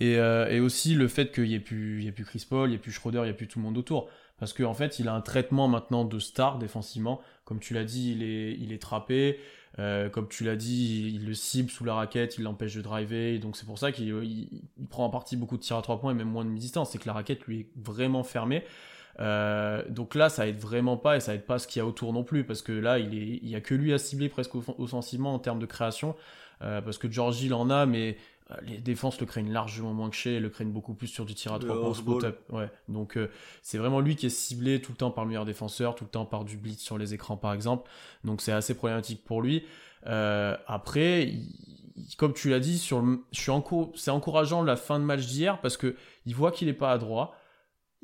et, euh, et aussi le fait qu'il n'y ait plus Chris Paul il n'y ait plus Schroeder il n'y ait plus tout le monde autour. Parce qu'en en fait il a un traitement maintenant de star défensivement. Comme tu l'as dit il est trappé. Euh, comme tu l'as dit il, le cible sous la raquette il l'empêche de driver. Donc c'est pour ça qu'il il, prend en partie beaucoup de tirs à trois points et même moins de mi-distance. C'est que la raquette lui est vraiment fermée. Euh, donc là, ça aide vraiment pas et ça aide pas ce qu'il y a autour non plus. Parce que là, il, est, il y a que lui à cibler presque offensivement en termes de création. Parce que Georgie il en a, mais les défenses le craignent largement moins que chez, le craignent beaucoup plus sur du tir à trois points spot Ouais. Donc c'est vraiment lui qui est ciblé tout le temps par le meilleur défenseur, tout le temps par du blitz sur les écrans par exemple. Donc c'est assez problématique pour lui. après, comme tu l'as dit, sur le, je suis c'est encourageant la fin de match d'hier parce que il voit qu'il est pas à droit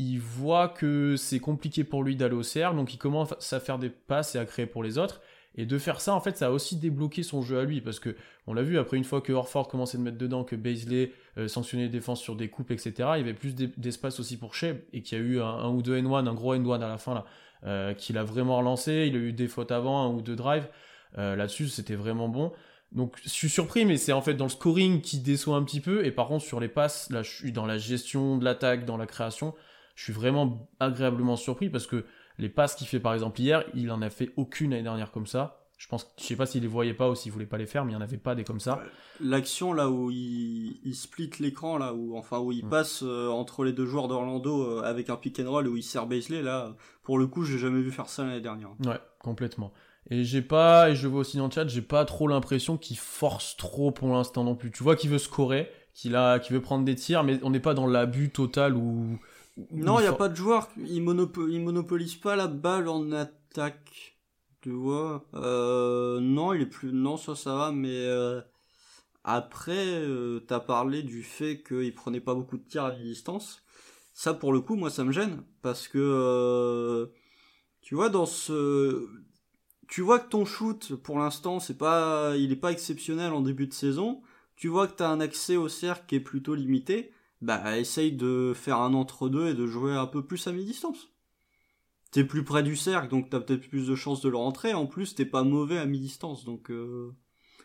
il voit que c'est compliqué pour lui d'aller au cercle, donc il commence à faire des passes et à créer pour les autres. Et de faire ça, en fait, ça a aussi débloqué son jeu à lui, parce que on l'a vu après une fois que Horford commençait de mettre dedans, que Baisley euh, sanctionnait les défenses sur des coupes, etc. Il y avait plus d'espace aussi pour Shea, et qu'il y a eu un, ou deux N1, un gros N1 à la fin là, euh, qu'il a vraiment relancé. Il a eu des fautes avant, un ou deux drives. Euh, là-dessus, c'était vraiment bon. Donc je suis surpris, mais c'est en fait dans le scoring qui déçoit un petit peu. Et par contre, sur les passes, là, je suis dans la gestion de l'attaque, dans la création je suis vraiment agréablement surpris parce que les passes qu'il fait par exemple hier, il en a fait aucune l'année dernière comme ça. Je pense, je sais pas s'il les voyait pas ou s'il voulait pas les faire, mais il n'y en avait pas des comme ça. L'action là où il, split l'écran là, où enfin où il passe euh, entre les deux joueurs d'Orlando euh, avec un pick and roll où il sert Baisley là, pour le coup j'ai jamais vu faire ça l'année dernière. Ouais, complètement. Et j'ai pas, et je vois aussi dans le chat, j'ai pas trop l'impression qu'il force trop pour l'instant non plus. Tu vois qu'il veut scorer, qu'il a, qu'il veut prendre des tirs, mais on n'est pas dans l'abus total où non, il n'y a pas de joueur. Il, monopolise pas la balle en attaque. Tu vois euh, Non, il est plus. Non, ça, ça va, mais. Euh, après, euh, t'as parlé du fait qu'il prenait pas beaucoup de tirs à distance. Ça, pour le coup, moi, ça me gêne. Parce que. tu vois, dans ce. Tu vois que ton shoot, pour l'instant, c'est pas, il est pas exceptionnel en début de saison. Tu vois que t'as un accès au cercle qui est plutôt limité bah essaye de faire un entre-deux et de jouer un peu plus à mi-distance. T'es plus près du cercle, donc t'as peut-être plus de chances de le rentrer. En plus, t'es pas mauvais à mi-distance, donc euh...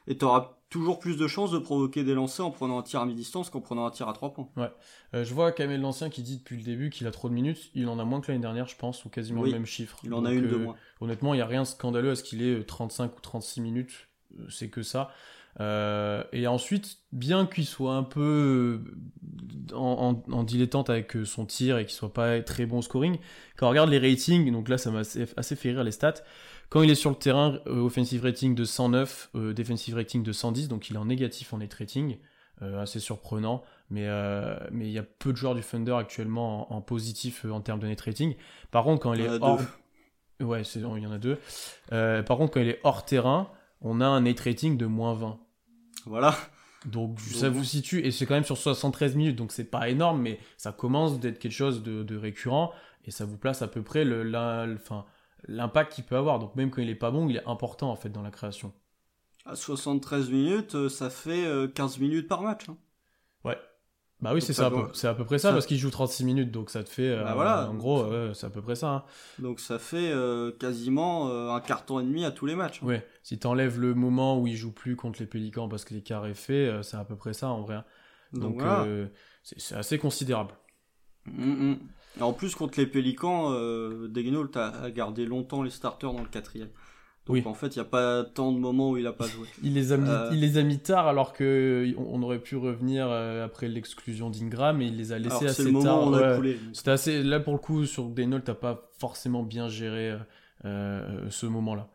et t'auras toujours plus de chances de provoquer des lancers en prenant un tir à mi-distance qu'en prenant un tir à trois points. Ouais. Euh, je vois Kamel l'ancien qui dit depuis le début qu'il a trop de minutes. Il en a moins que l'année dernière, je pense, ou quasiment le même chiffre. Il en a une de euh, moins. Honnêtement, il y a rien de scandaleux à ce qu'il ait 35 euh, ou 36 minutes. C'est que ça. Euh, et ensuite, bien qu'il soit un peu euh, en, dilettante avec euh, son tir et qu'il soit pas très bon au scoring, quand on regarde les ratings, donc là ça m'a assez, fait rire les stats, quand il est sur le terrain, offensive rating de 109, defensive rating de 110, donc il est en négatif en net rating, assez surprenant, mais mais il y a peu de joueurs du Thunder actuellement en, positif en termes de net rating. Par contre, quand il, est hors... Ouais, il y en a deux. par contre, quand il est hors terrain, on a un net rating de moins 20. Voilà. Donc, ça vous situe, et c'est quand même sur 73 minutes, donc c'est pas énorme, mais ça commence d'être quelque chose de, récurrent, et ça vous place à peu près l'impact qu'il peut avoir. Donc même quand il est pas bon, il est important en fait dans la création. À 73 minutes, ça fait 15 minutes par match. Hein. Bah oui, c'est ça, c'est à peu près ça, parce qu'il joue 36 minutes, donc ça te fait, bah voilà. en gros, c'est à peu près ça. Hein. Donc ça fait quasiment un carton et demi à tous les matchs. Hein. Ouais, si t'enlèves le moment où il joue plus contre les Pélicans parce que l'écart est fait, c'est à peu près ça en vrai. Donc, c'est assez considérable. Mm, mm. En plus, contre les Pélicans, euh, a gardé longtemps les starters dans le quatrième. Donc oui. en fait, il n'y a pas tant de moments où il n'a pas joué. il, les a mis, euh, il les a mis tard alors qu'on on aurait pu revenir euh, après l'exclusion d'Ingram et il les a laissés assez le tard. Moment où C'était assez. Là pour le coup sur Degenol, t'as pas forcément bien géré euh, ce moment-là.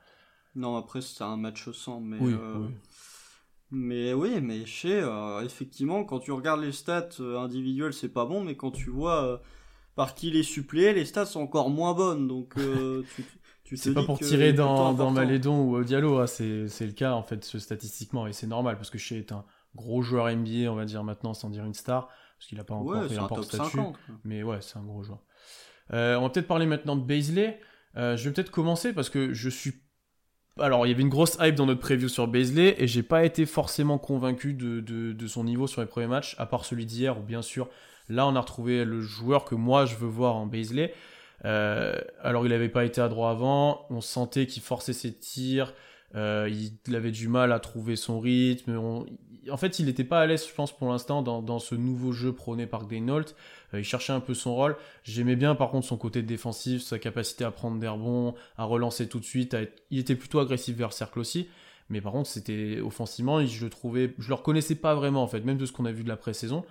Non, après c'était un match sans, mais. Oui, oui. Mais oui, mais chez effectivement, quand tu regardes les stats individuelles, c'est pas bon, mais quand tu vois par qui il est suppléé, les stats sont encore moins bonnes. Donc, tu C'est pas pour tirer dans, dans Malédon ou Diallo, hein, c'est le cas en fait statistiquement, et c'est normal parce que Shea est un gros joueur NBA, on va dire maintenant, sans dire une star, parce qu'il a pas encore fait un, un statut. mais ouais, c'est un gros joueur. Euh, on va peut-être parler maintenant de Baisley. Euh, je vais peut-être commencer parce que je suis alors, il y avait une grosse hype dans notre preview sur Baisley et j'ai pas été forcément convaincu de, de, de, son niveau sur les premiers matchs, à part celui d'hier où bien sûr Là, on a retrouvé le joueur que moi je veux voir en Baisley. Euh, alors, il n'avait pas été à droit avant. On sentait qu'il forçait ses tirs. Euh, il avait du mal à trouver son rythme. En fait, il n'était pas à l'aise, je pense, pour l'instant, dans, ce nouveau jeu prôné par Daynault. Euh, il cherchait un peu son rôle. J'aimais bien, par contre, son côté défensif, sa capacité à prendre des rebonds, à relancer tout de suite. Il était plutôt agressif vers le cercle aussi. Mais par contre, c'était offensivement, je le trouvais, je le reconnaissais pas vraiment, en fait, même de ce qu'on a vu de la pré-saison.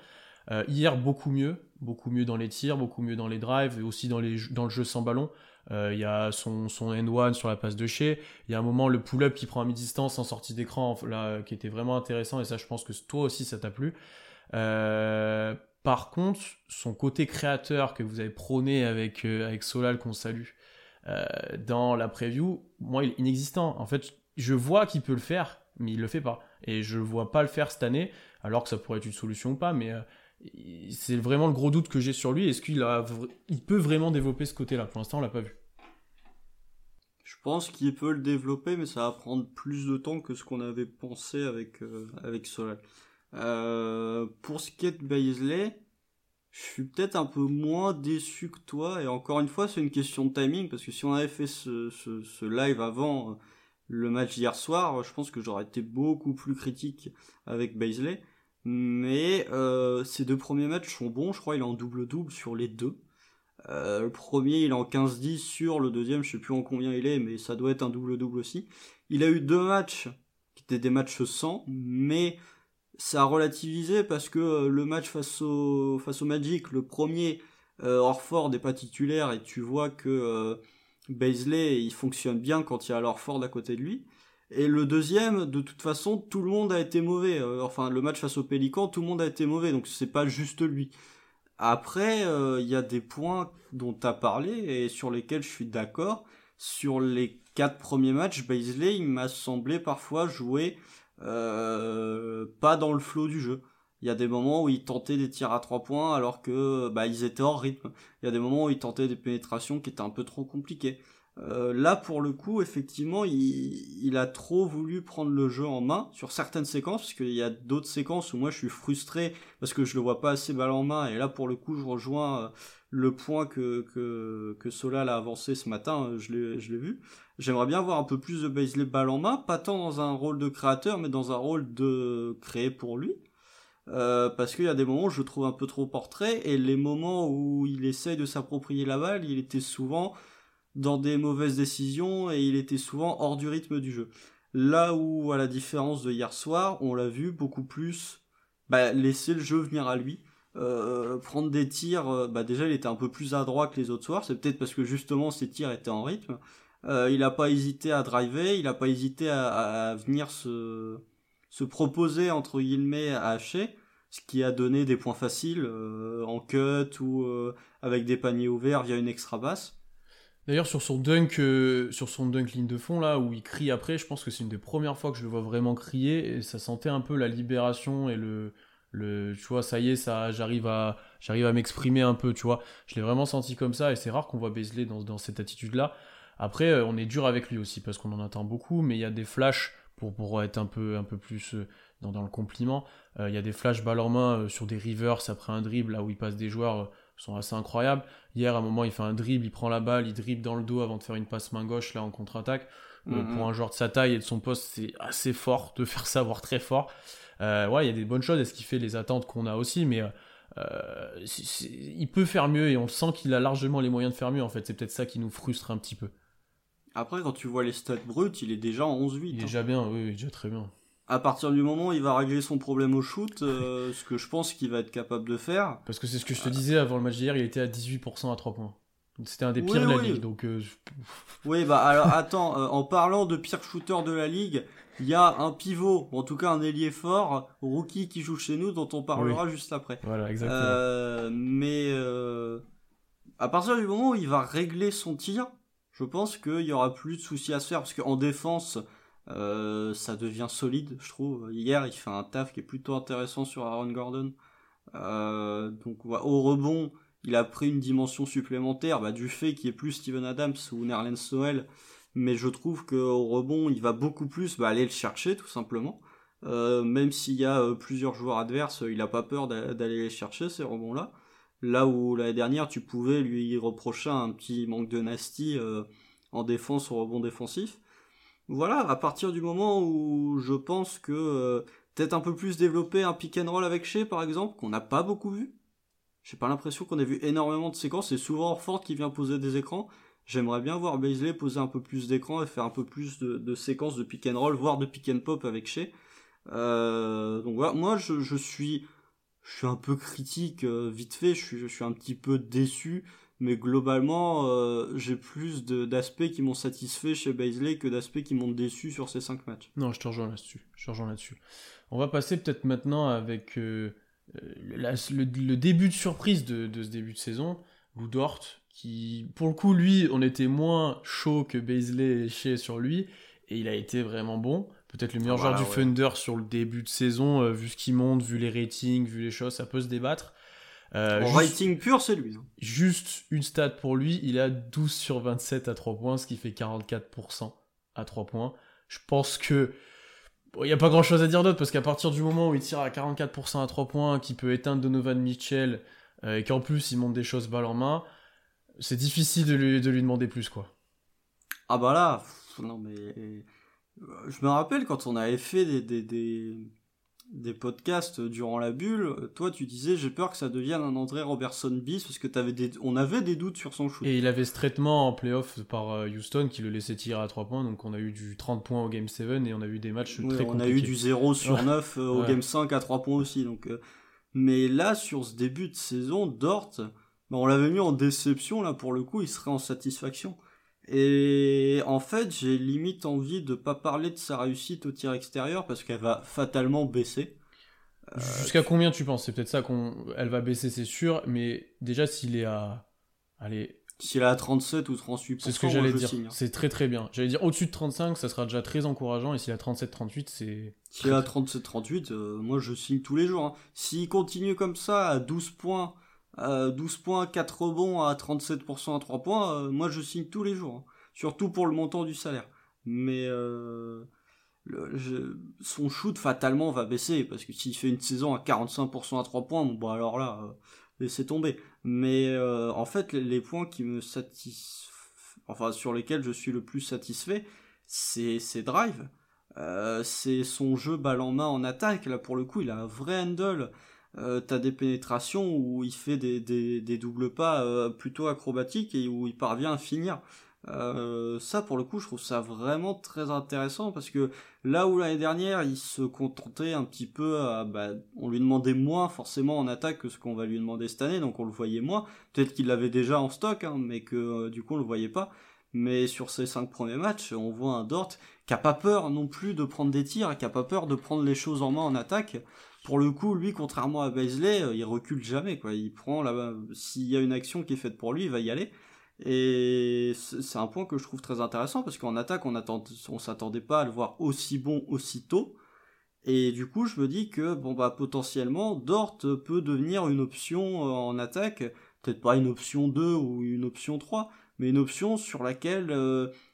Euh, hier, beaucoup mieux, beaucoup mieux dans les tirs, beaucoup mieux dans les drives et aussi dans, le jeu sans ballon. Euh, il y a son, son N1 sur la passe de chez. Il y a un moment, le pull-up qui prend à mi-distance en sortie d'écran, qui était vraiment intéressant. Et ça, je pense que toi aussi, ça t'a plu. Euh, par contre, son côté créateur que vous avez prôné avec, avec Solal, qu'on salue, dans la preview, moi, il est inexistant. En fait, je vois qu'il peut le faire, mais il le fait pas. Et je le vois pas le faire cette année, alors que ça pourrait être une solution ou pas, mais c'est vraiment le gros doute que j'ai sur lui. Est-ce qu'il peut vraiment développer ce côté-là? Pour l'instant, on l'a pas vu. Je pense qu'il peut le développer, mais ça va prendre plus de temps que ce qu'on avait pensé avec euh, avec Solal. Euh, pour ce qui est de Baisley, je suis peut-être un peu moins déçu que toi. Et encore une fois, c'est une question de timing parce que si on avait fait ce, live avant euh, le match d'hier soir, je pense que j'aurais été beaucoup plus critique avec Baisley. Mais euh, ces deux premiers matchs sont bons, je crois il est en double-double sur les deux. Euh, le premier il est en 15-10 sur le deuxième, je sais plus en combien il est, mais ça doit être un double-double aussi. Il a eu deux matchs qui étaient des matchs sans, mais ça a relativisé parce que euh, le match face au, Magic, le premier, euh, Orford n'est pas titulaire et tu vois que euh, Baisley il fonctionne bien quand il y a Orford à côté de lui. Et le deuxième, de toute façon, tout le monde a été mauvais. Euh, enfin, le match face au Pélican, tout le monde a été mauvais, donc c'est pas juste lui. Après, euh, il y a des points dont tu parlé et sur lesquels je suis d'accord. Sur les quatre premiers matchs, Baisley, il m'a semblé parfois jouer euh, pas dans le flot du jeu. Il y a des moments où il tentait des tirs à trois points alors que bah, ils étaient hors rythme. Il y a des moments où il tentait des pénétrations qui étaient un peu trop compliquées. Euh, là, pour le coup, effectivement, il, a trop voulu prendre le jeu en main sur certaines séquences, parce qu'il y a d'autres séquences où moi je suis frustré parce que je le vois pas assez balle en main. Et là, pour le coup, je rejoins euh, le point que, que, que Solal a avancé ce matin, je l'ai vu. J'aimerais bien voir un peu plus de Baisley balle en main, pas tant dans un rôle de créateur, mais dans un rôle de créer pour lui. Euh, parce qu'il y a des moments où je le trouve un peu trop portrait, et les moments où il essaye de s'approprier la balle, il était souvent dans des mauvaises décisions et il était souvent hors du rythme du jeu. Là où, à la différence de hier soir, on l'a vu beaucoup plus bah, laisser le jeu venir à lui. Euh, prendre des tirs, euh, bah déjà il était un peu plus adroit que les autres soirs, c'est peut-être parce que justement ses tirs étaient en rythme. Euh, il n'a pas hésité à driver, il n'a pas hésité à, venir se, se proposer entre guillemets à hacher, ce qui a donné des points faciles en cut ou avec des paniers ouverts via une extra basse. D'ailleurs, sur son dunk, euh, sur son dunk ligne de fond là, où il crie après, je pense que c'est une des premières fois que je le vois vraiment crier et ça sentait un peu la libération et le, le, tu vois, ça y est, ça, j'arrive à, j'arrive à m'exprimer un peu, tu vois. Je l'ai vraiment senti comme ça et c'est rare qu'on voit Beasley dans, cette attitude là. Après, euh, on est dur avec lui aussi parce qu'on en attend beaucoup, mais il y a des flashs pour, pour être un peu, un peu plus dans, dans le compliment. Il y a des flashs balles en main sur des rivers après un dribble, là où il passe des joueurs sont assez incroyables. Hier, à un moment, il fait un dribble, il prend la balle, il dribble dans le dos avant de faire une passe main gauche là en contre-attaque. Mhm. Pour un joueur de sa taille et de son poste, c'est assez fort de faire ça, voire très fort. ouais, il y a des bonnes choses, et ce qui fait les attentes qu'on a aussi, mais euh, il peut faire mieux et on sent qu'il a largement les moyens de faire mieux en fait. C'est peut-être ça qui nous frustre un petit peu. Après, quand tu vois les stats bruts, il est déjà en 11-8. Il est hein. déjà bien, oui, déjà très bien. À partir du moment où il va régler son problème au shoot, euh, ce que je pense qu'il va être capable de faire. Parce que c'est ce que je te disais avant le match d'hier, il était à 18% à 3 points. C'était un des pires de la ligue, donc. Euh, oui, bah alors attends, en parlant de pire shooter de la ligue, il y a un pivot, en tout cas un ailier fort, rookie qui joue chez nous, dont on parlera juste après. Voilà, exactement. Euh, mais euh, à partir du moment où il va régler son tir, je pense qu'il y aura plus de soucis à se faire, parce qu'en défense, euh, ça devient solide, je trouve. Hier, il fait un taf qui est plutôt intéressant sur Aaron Gordon. donc au rebond, il a pris une dimension supplémentaire bah, du fait qu'il n'y ait plus Steven Adams ou Nerlens Noel mais je trouve qu'au rebond, il va beaucoup plus bah, aller le chercher, tout simplement. Euh, même s'il y a euh, plusieurs joueurs adverses, il n'a pas peur d'aller les chercher, ces rebonds-là. Là où l'année dernière, tu pouvais lui reprocher un petit manque de nasty euh, en défense au rebond défensif. Voilà, à partir du moment où je pense que peut-être un peu plus développer un pick and roll avec Shea, par exemple, qu'on n'a pas beaucoup vu. J'ai pas l'impression qu'on ait vu énormément de séquences, c'est souvent Orford qui vient poser des écrans. J'aimerais bien voir Baisley poser un peu plus d'écran et faire un peu plus de, séquences de pick and roll, voire de pick and pop avec Shea. Euh, donc voilà, moi je, suis je suis un peu critique euh, vite fait, je suis un petit peu déçu, mais globalement euh, j'ai plus d'aspects qui m'ont satisfait chez Baisley que d'aspects qui m'ont déçu sur ces 5 matchs. Non, je te rejoins là-dessus. Je te rejoins là-dessus. On va passer peut-être maintenant avec le, début de surprise de, de, ce début de saison, Lou Dort, qui, pour le coup, lui, on était moins chaud que Baisley et Shea sur lui, et il a été vraiment bon. Peut-être le meilleur ah joueur du Thunder sur le début de saison, euh, vu ce qu'il monte, vu les ratings, vu les choses, ça peut se débattre. Euh, rating pur, c'est lui. Hein. Juste une stat pour lui, il a 12 sur 27 à 3 points, ce qui fait 44% à 3 points. Je pense que il n'y a pas grand chose à dire d'autre parce qu'à partir du moment où il tire à 44% à 3 points, qui peut éteindre Donovan Mitchell euh, et qu'en plus il monte des choses balle en main, c'est difficile de lui, de lui demander plus, quoi. Ah bah là, non mais... Euh, je me rappelle quand on avait fait des, des, des, des, podcasts durant la bulle, toi tu disais j'ai peur que ça devienne un André Robertson bis parce que des, on avait des doutes sur son shoot. Et il avait ce traitement en playoff par euh, Houston qui le laissait tirer à 3 points, donc on a eu du 30 points au Game 7 et on a eu des matchs très compliqués. On a eu du 0 sur 9 euh, au Game 5 à 3 points aussi. Donc, mais là sur ce début de saison, Dort bah, on l'avait mis en déception, là pour le coup, il serait en satisfaction. Et en fait, j'ai limite envie de pas parler de sa réussite au tir extérieur parce qu'elle va fatalement baisser. Euh, Jusqu'à combien tu penses? C'est peut-être ça qu'elle va baisser, c'est sûr, mais déjà s'il est à. Allez. S'il est à 37 ou 38%, c'est ce que j'allais dire. Hein. C'est très très bien. J'allais dire au-dessus de 35, ça sera déjà très encourageant, et s'il est à 37-38, c'est. S'il est à 37-38, euh, moi je signe tous les jours. Hein. S'il continue comme ça à 12 points 12 points, 4 rebonds à 37% à 3 points, euh, moi je signe tous les jours. Hein. Surtout pour le montant du salaire. Mais euh, son shoot fatalement va baisser, parce que s'il fait une saison à 45% à 3 points, bon bah alors là, euh, laissez tomber. Mais en fait, les, points qui me satisfont, enfin sur lesquels je suis le plus satisfait, c'est ses drives. c'est son jeu balle en main en attaque, là pour le coup il a un vrai handle, euh, t'as des pénétrations où il fait des, des, doubles pas euh, plutôt acrobatiques et où il parvient à finir. Euh, ça pour le coup je trouve ça vraiment très intéressant parce que là où l'année dernière il se contentait un petit peu bah, on lui demandait moins forcément en attaque que ce qu'on va lui demander cette année donc on le voyait moins. Peut-être qu'il l'avait déjà en stock hein, mais que du coup on le voyait pas. Mais sur ces cinq premiers matchs on voit un Dort qui a pas peur non plus de prendre des tirs qui a pas peur de prendre les choses en main en attaque pour le coup, lui, contrairement à Baisley, euh, il recule jamais, quoi. Il prend là s'il y a une action qui est faite pour lui, il va y aller. Et c'est un point que je trouve très intéressant parce qu'en attaque, on attend, on s'attendait pas à le voir aussi bon aussitôt. Et du coup, je me dis que bon bah potentiellement, Dort peut devenir une option euh, en attaque, peut-être pas une option 2 ou une option 3, mais une option sur laquelle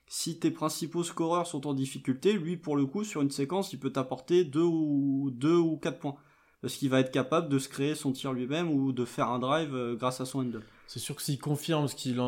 si tes principaux scoreurs sont en difficulté, lui pour le coup sur une séquence il peut t'apporter deux ou deux ou quatre points parce qu'il va être capable de se créer son tir lui-même ou de faire un drive grâce à son handle. C'est sûr que s'il confirme ce qu'il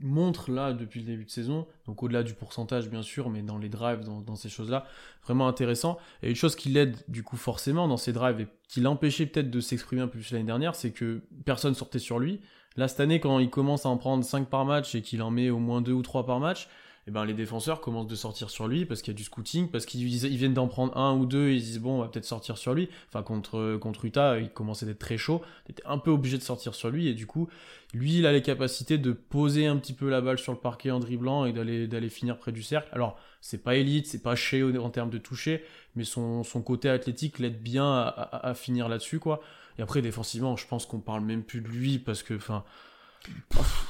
montre là depuis le début de saison, donc au-delà du pourcentage bien sûr, mais dans les drives, dans, ces choses-là, vraiment intéressant. Et une chose qui l'aide du coup forcément dans ces drives et qui l'empêchait peut-être de s'exprimer un peu plus l'année dernière, c'est que personne sortait sur lui. Là cette année, quand il commence à en prendre 5 par match et qu'il en met au moins 2 ou 3 par match, eh ben, les défenseurs commencent de sortir sur lui parce qu'il y a du scouting, parce qu'ils viennent d'en prendre un ou deux et ils disent bon, on va peut-être sortir sur lui. Enfin, contre, Utah, il commençait d'être très chaud, était un peu obligé de sortir sur lui et du coup, lui, il a les capacités de poser un petit peu la balle sur le parquet en dribblant et d'aller, finir près du cercle. Alors, c'est pas élite, c'est pas chez en termes de toucher, mais son, côté athlétique l'aide bien à, à finir là-dessus, quoi. Et après, défensivement, je pense qu'on parle même plus de lui parce que, enfin,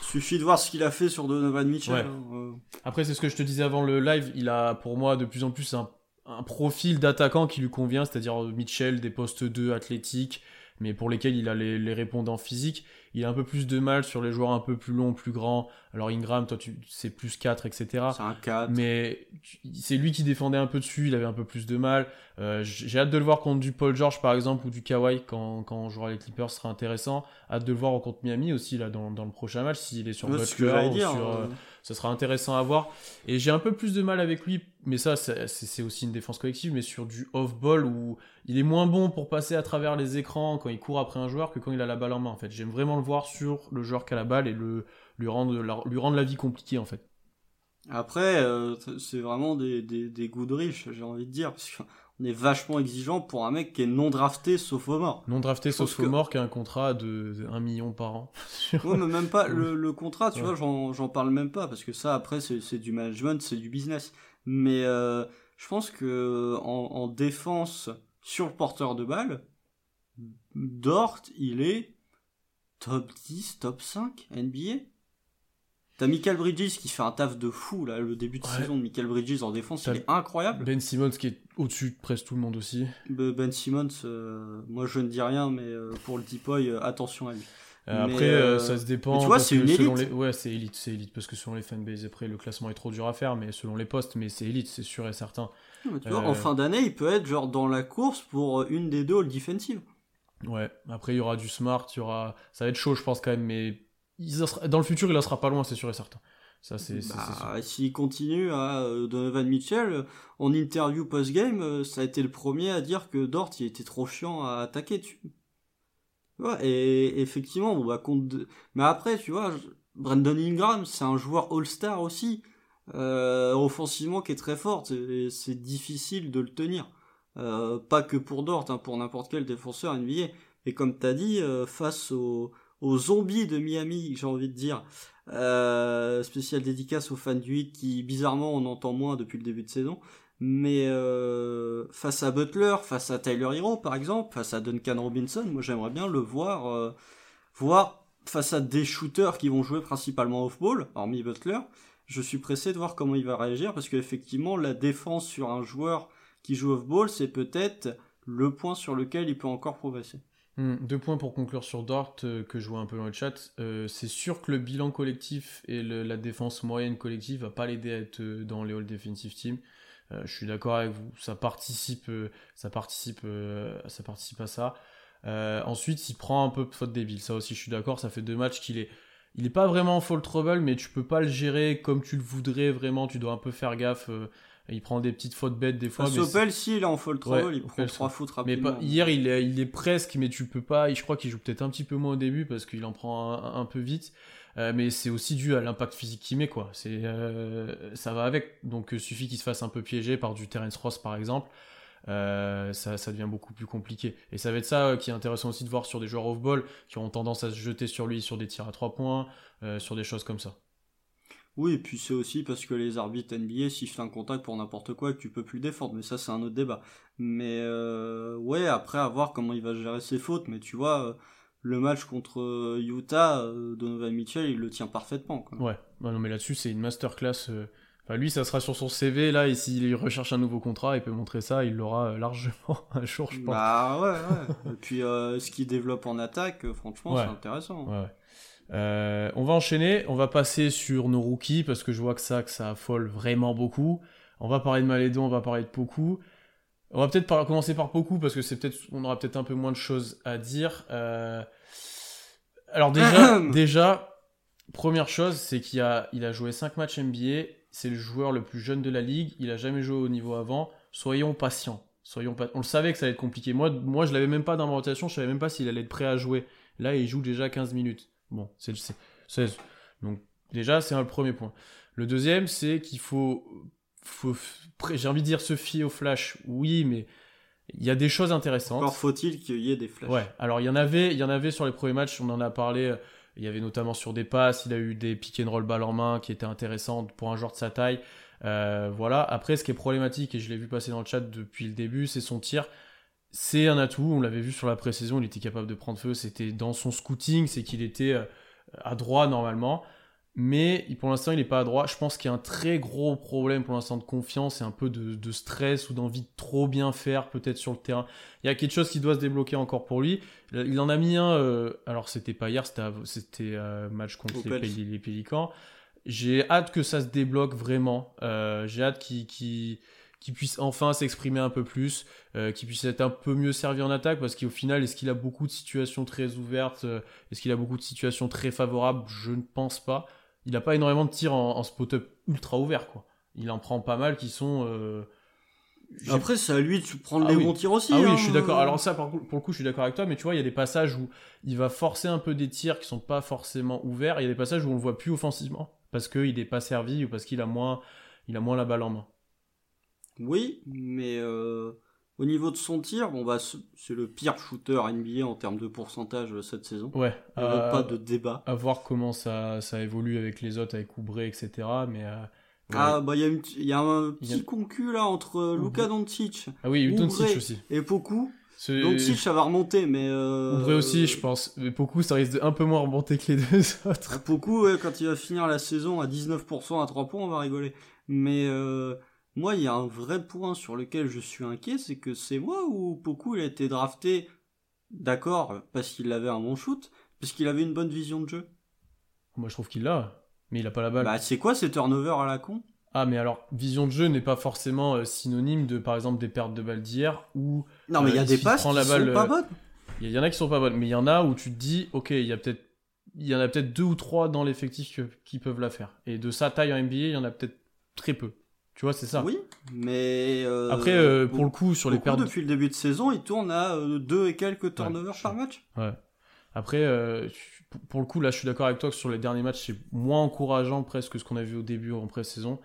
Suffit de voir ce qu'il a fait sur Donovan Mitchell. Hein, euh. Après, c'est ce que je te disais avant le live. Il a pour moi de plus en plus un, un profil d'attaquant qui lui convient, c'est-à-dire Mitchell, des postes 2 athlétiques, mais pour lesquels il a les, les, répondants physiques. Il a un peu plus de mal sur les joueurs un peu plus longs, plus grands. Alors Ingram, toi, tu, c'est plus 4, etc. C'est un 4. Mais c'est lui qui défendait un peu dessus, il avait un peu plus de mal. Euh, j'ai hâte de le voir contre du Paul George, par exemple, ou du Kawhi, quand, quand on jouera les Clippers, ce sera intéressant. Hâte de le voir contre Miami aussi, là, dans, dans le prochain match, s'il est sur Butler ou sur... Euh, ça sera intéressant à voir. Et j'ai un peu plus de mal avec lui, mais ça, c'est aussi une défense collective, mais sur du off-ball où il est moins bon pour passer à travers les écrans quand il court après un joueur que quand il a la balle en main. En fait, j'aime vraiment le voir sur le joueur qui a la balle et le, lui, rendre la, lui rendre la vie compliquée, en fait. Après, euh, c'est vraiment des, des, goûts de riches, j'ai envie de dire, on est vachement exigeant pour un mec qui est non drafté sauf au mort. Non drafté sauf au mort qui a un contrat de 1 million par an. ouais, mais même pas le, le contrat, tu vois, j'en parle même pas parce que ça après c'est du management, c'est du business. Mais euh, je pense que en, en, défense sur le porteur de balle, Dort, il est top 10, top 5 NBA. T'as Michael Bridges qui fait un taf de fou là, le début de saison de Michael Bridges en défense, il est incroyable. Ben Simmons qui est au-dessus de presque tout le monde aussi. Ben Simmons, euh, moi je ne dis rien, mais euh, pour le Tipoy, euh, attention à lui. après, ça se dépend. tu vois, c'est une élite. Les... Ouais, c'est élite, c'est élite parce que selon les fanbases, après le classement est trop dur à faire, mais selon les postes, mais c'est élite, c'est sûr et certain. tu vois, en fin d'année, il peut être genre dans la course pour une des deux all defensive. Ouais, après il y aura du smart, il y aura. Ça va être chaud, je pense quand même, mais dans le futur, il en sera pas loin, c'est sûr et certain. Ça, c'est, bah, S'il continue à euh, Donovan Mitchell, euh, en interview post-game, euh, ça a été le premier à dire que Dort, il était trop chiant à attaquer. Tu... Et effectivement, bon, bah, compte mais après, tu vois, Brandon Ingram, c'est un joueur All-Star aussi, euh, offensivement qui est très fort, c'est difficile de le tenir. Pas que pour Dort, hein, pour n'importe quel défenseur NBA. Et comme t'as dit, face au aux zombies de Miami, j'ai envie de dire. Euh, spécial dédicace aux fans du 8 qui, bizarrement, on entend moins depuis le début de saison. Mais euh, face à Butler, face à Tyler Hero, par exemple, face à Duncan Robinson, moi j'aimerais bien le voir, euh, voir face à des shooters qui vont jouer principalement off-ball, hormis Butler. Je suis pressé de voir comment il va réagir parce qu'effectivement, la défense sur un joueur qui joue off-ball, c'est peut-être le point sur lequel il peut encore progresser. Hmm, deux points pour conclure sur Dort euh, que je vois un peu dans le chat. Euh, c'est sûr que le bilan collectif et la défense moyenne collective va pas l'aider à être euh, dans les All Defensive Team. je suis d'accord avec vous, ça participe, ça participe, ça participe à ça. ensuite, il prend un peu de faute débile. Ça aussi, je suis d'accord. Ça fait deux matchs qu'il est, il est pas vraiment en fall trouble, mais tu peux pas le gérer comme tu le voudrais vraiment. Tu dois un peu faire gaffe il prend des petites fautes bêtes des fois. Sopel, si il est en fall trouble, il prend trois fautes rapidement. Mais hier, il est, il est presque, mais tu peux pas. Je crois qu'il joue peut-être un petit peu moins au début parce qu'il en prend un, peu vite. Euh, mais c'est aussi dû à l'impact physique qu'il met, quoi. C'est, euh, ça va avec. Donc, il suffit qu'il se fasse un peu piéger par du Terence Ross, par exemple. Euh, ça, ça, devient beaucoup plus compliqué. Et ça va être ça qui est intéressant aussi de voir sur des joueurs off-ball qui ont tendance à se jeter sur lui sur des tirs à trois points, sur des choses comme ça. Oui, et puis c'est aussi parce que les arbitres NBA sifflent un contact pour n'importe quoi et que tu peux plus défendre, mais ça c'est un autre débat. Mais euh, ouais, après à voir comment il va gérer ses fautes, mais tu vois, euh, le match contre euh, Utah, Donovan Mitchell, il le tient parfaitement. Quoi. Ouais, non mais là-dessus c'est une masterclass. Enfin, lui, ça sera sur son CV là, et s'il recherche un nouveau contrat, il peut montrer ça, il l'aura largement un jour, je pense. Bah ouais, ouais. et puis ce qu'il développe en attaque, franchement, c'est intéressant. Ouais, ouais. On va enchaîner, on va passer sur nos rookies parce que je vois que ça, que ça affole vraiment beaucoup. On va parler de Malédon, on va parler de Poku. On va peut-être commencer par Poku parce que c'est peut-être, on aura peut-être un peu moins de choses à dire. Alors déjà, déjà, première chose, c'est qu'il a, il a joué 5 matchs NBA. C'est le joueur le plus jeune de la ligue. Il a jamais joué au niveau avant. Soyons patients. Soyons. On le savait que ça allait être compliqué. Moi, moi je l'avais même pas dans ma rotation. Je savais même pas s'il allait être prêt à jouer. Là, il joue déjà 15 minutes. Bon, c'est le Donc, déjà, c'est le premier point. Le deuxième, c'est qu'il faut, faut j'ai envie de dire se fier au flash. Oui, mais il y a des choses intéressantes. Encore faut-il qu'il y ait des flashs. Ouais. Alors, il y en avait, il y en avait sur les premiers matchs. On en a parlé. Il y avait notamment sur des passes, il a eu des pick and roll balle en main qui étaient intéressantes pour un joueur de sa taille. Euh, voilà. Après, ce qui est problématique, et je l'ai vu passer dans le chat depuis le début, c'est son tir. C'est un atout, on l'avait vu sur la pré-saison, il était capable de prendre feu, c'était dans son scouting, c'est qu'il était euh, à droit normalement mais pour l'instant il n'est pas à droit. Je pense qu'il y a un très gros problème pour l'instant de confiance et un peu de, stress ou d'envie de trop bien faire peut-être sur le terrain. Il y a quelque chose qui doit se débloquer encore pour lui. Il en a mis un, euh, alors c'était pas hier, c'était euh, match contre les, Pélicans. J'ai hâte que ça se débloque vraiment. Euh, j'ai hâte qu'il puisse enfin s'exprimer un peu plus, qu'il puisse être un peu mieux servi en attaque, parce qu'au final, est-ce qu'il a beaucoup de situations très ouvertes Est-ce qu'il a beaucoup de situations très favorables? Je ne pense pas il n'a pas énormément de tirs en, spot-up ultra ouvert, quoi. Il en prend pas mal qui sont. Euh, Après, c'est à lui de prendre ah les bons tirs aussi. Ah oui, hein. je suis d'accord. Alors, ça, pour, le coup, je suis d'accord avec toi, mais tu vois, il y a des passages où il va forcer un peu des tirs qui sont pas forcément ouverts. Il y a des passages où on le voit plus offensivement parce qu'il n'est pas servi ou parce qu'il a moins, il a moins la balle en main. Oui, mais euh, au niveau de son tir, bon bah c'est le pire shooter NBA en termes de pourcentage cette saison. Ouais. Il n'y a pas de débat. À voir comment ça, ça évolue avec les autres, avec Oubré, etc. Mais euh, Ah bah il y, a un petit concu là entre Luka Doncic. Ah oui, Doncic aussi. Et Poku. Doncic ça va remonter, mais. Euh... Oubré aussi, je pense. Mais Poku ça risque de un peu moins remonter que les deux autres. Poku, quand il va finir la saison à 19% à 3 points, on va rigoler. Mais. Moi, il y a un vrai point sur lequel je suis inquiet, c'est que c'est moi ou Poku il a été drafté, d'accord, parce qu'il avait un bon shoot, parce qu'il avait une bonne vision de jeu. Moi, je trouve qu'il l'a, mais il a pas la balle. Bah, c'est quoi ces turnovers à la con? Ah, mais alors, vision de jeu n'est pas forcément euh, synonyme de, par exemple, des pertes de balles d'hier ou. Non, mais il y a euh, des passes qui sont pas euh, bonnes. Il y, en a qui sont pas bonnes, mais il y en a où tu te dis, ok, il y a peut-être il y en a peut-être deux ou trois dans l'effectif qui peuvent la faire. Et de sa taille en NBA, il y en a peut-être très peu. Tu vois, c'est ça. Oui, mais. Euh, Après, euh, pour le coup, sur les pertes. Depuis le début de saison, il tourne à euh, deux et quelques turnovers par match. Ouais. Après, pour le coup, là, je suis d'accord avec toi que sur les derniers matchs, c'est moins encourageant presque que ce qu'on a vu au début en pré-saison.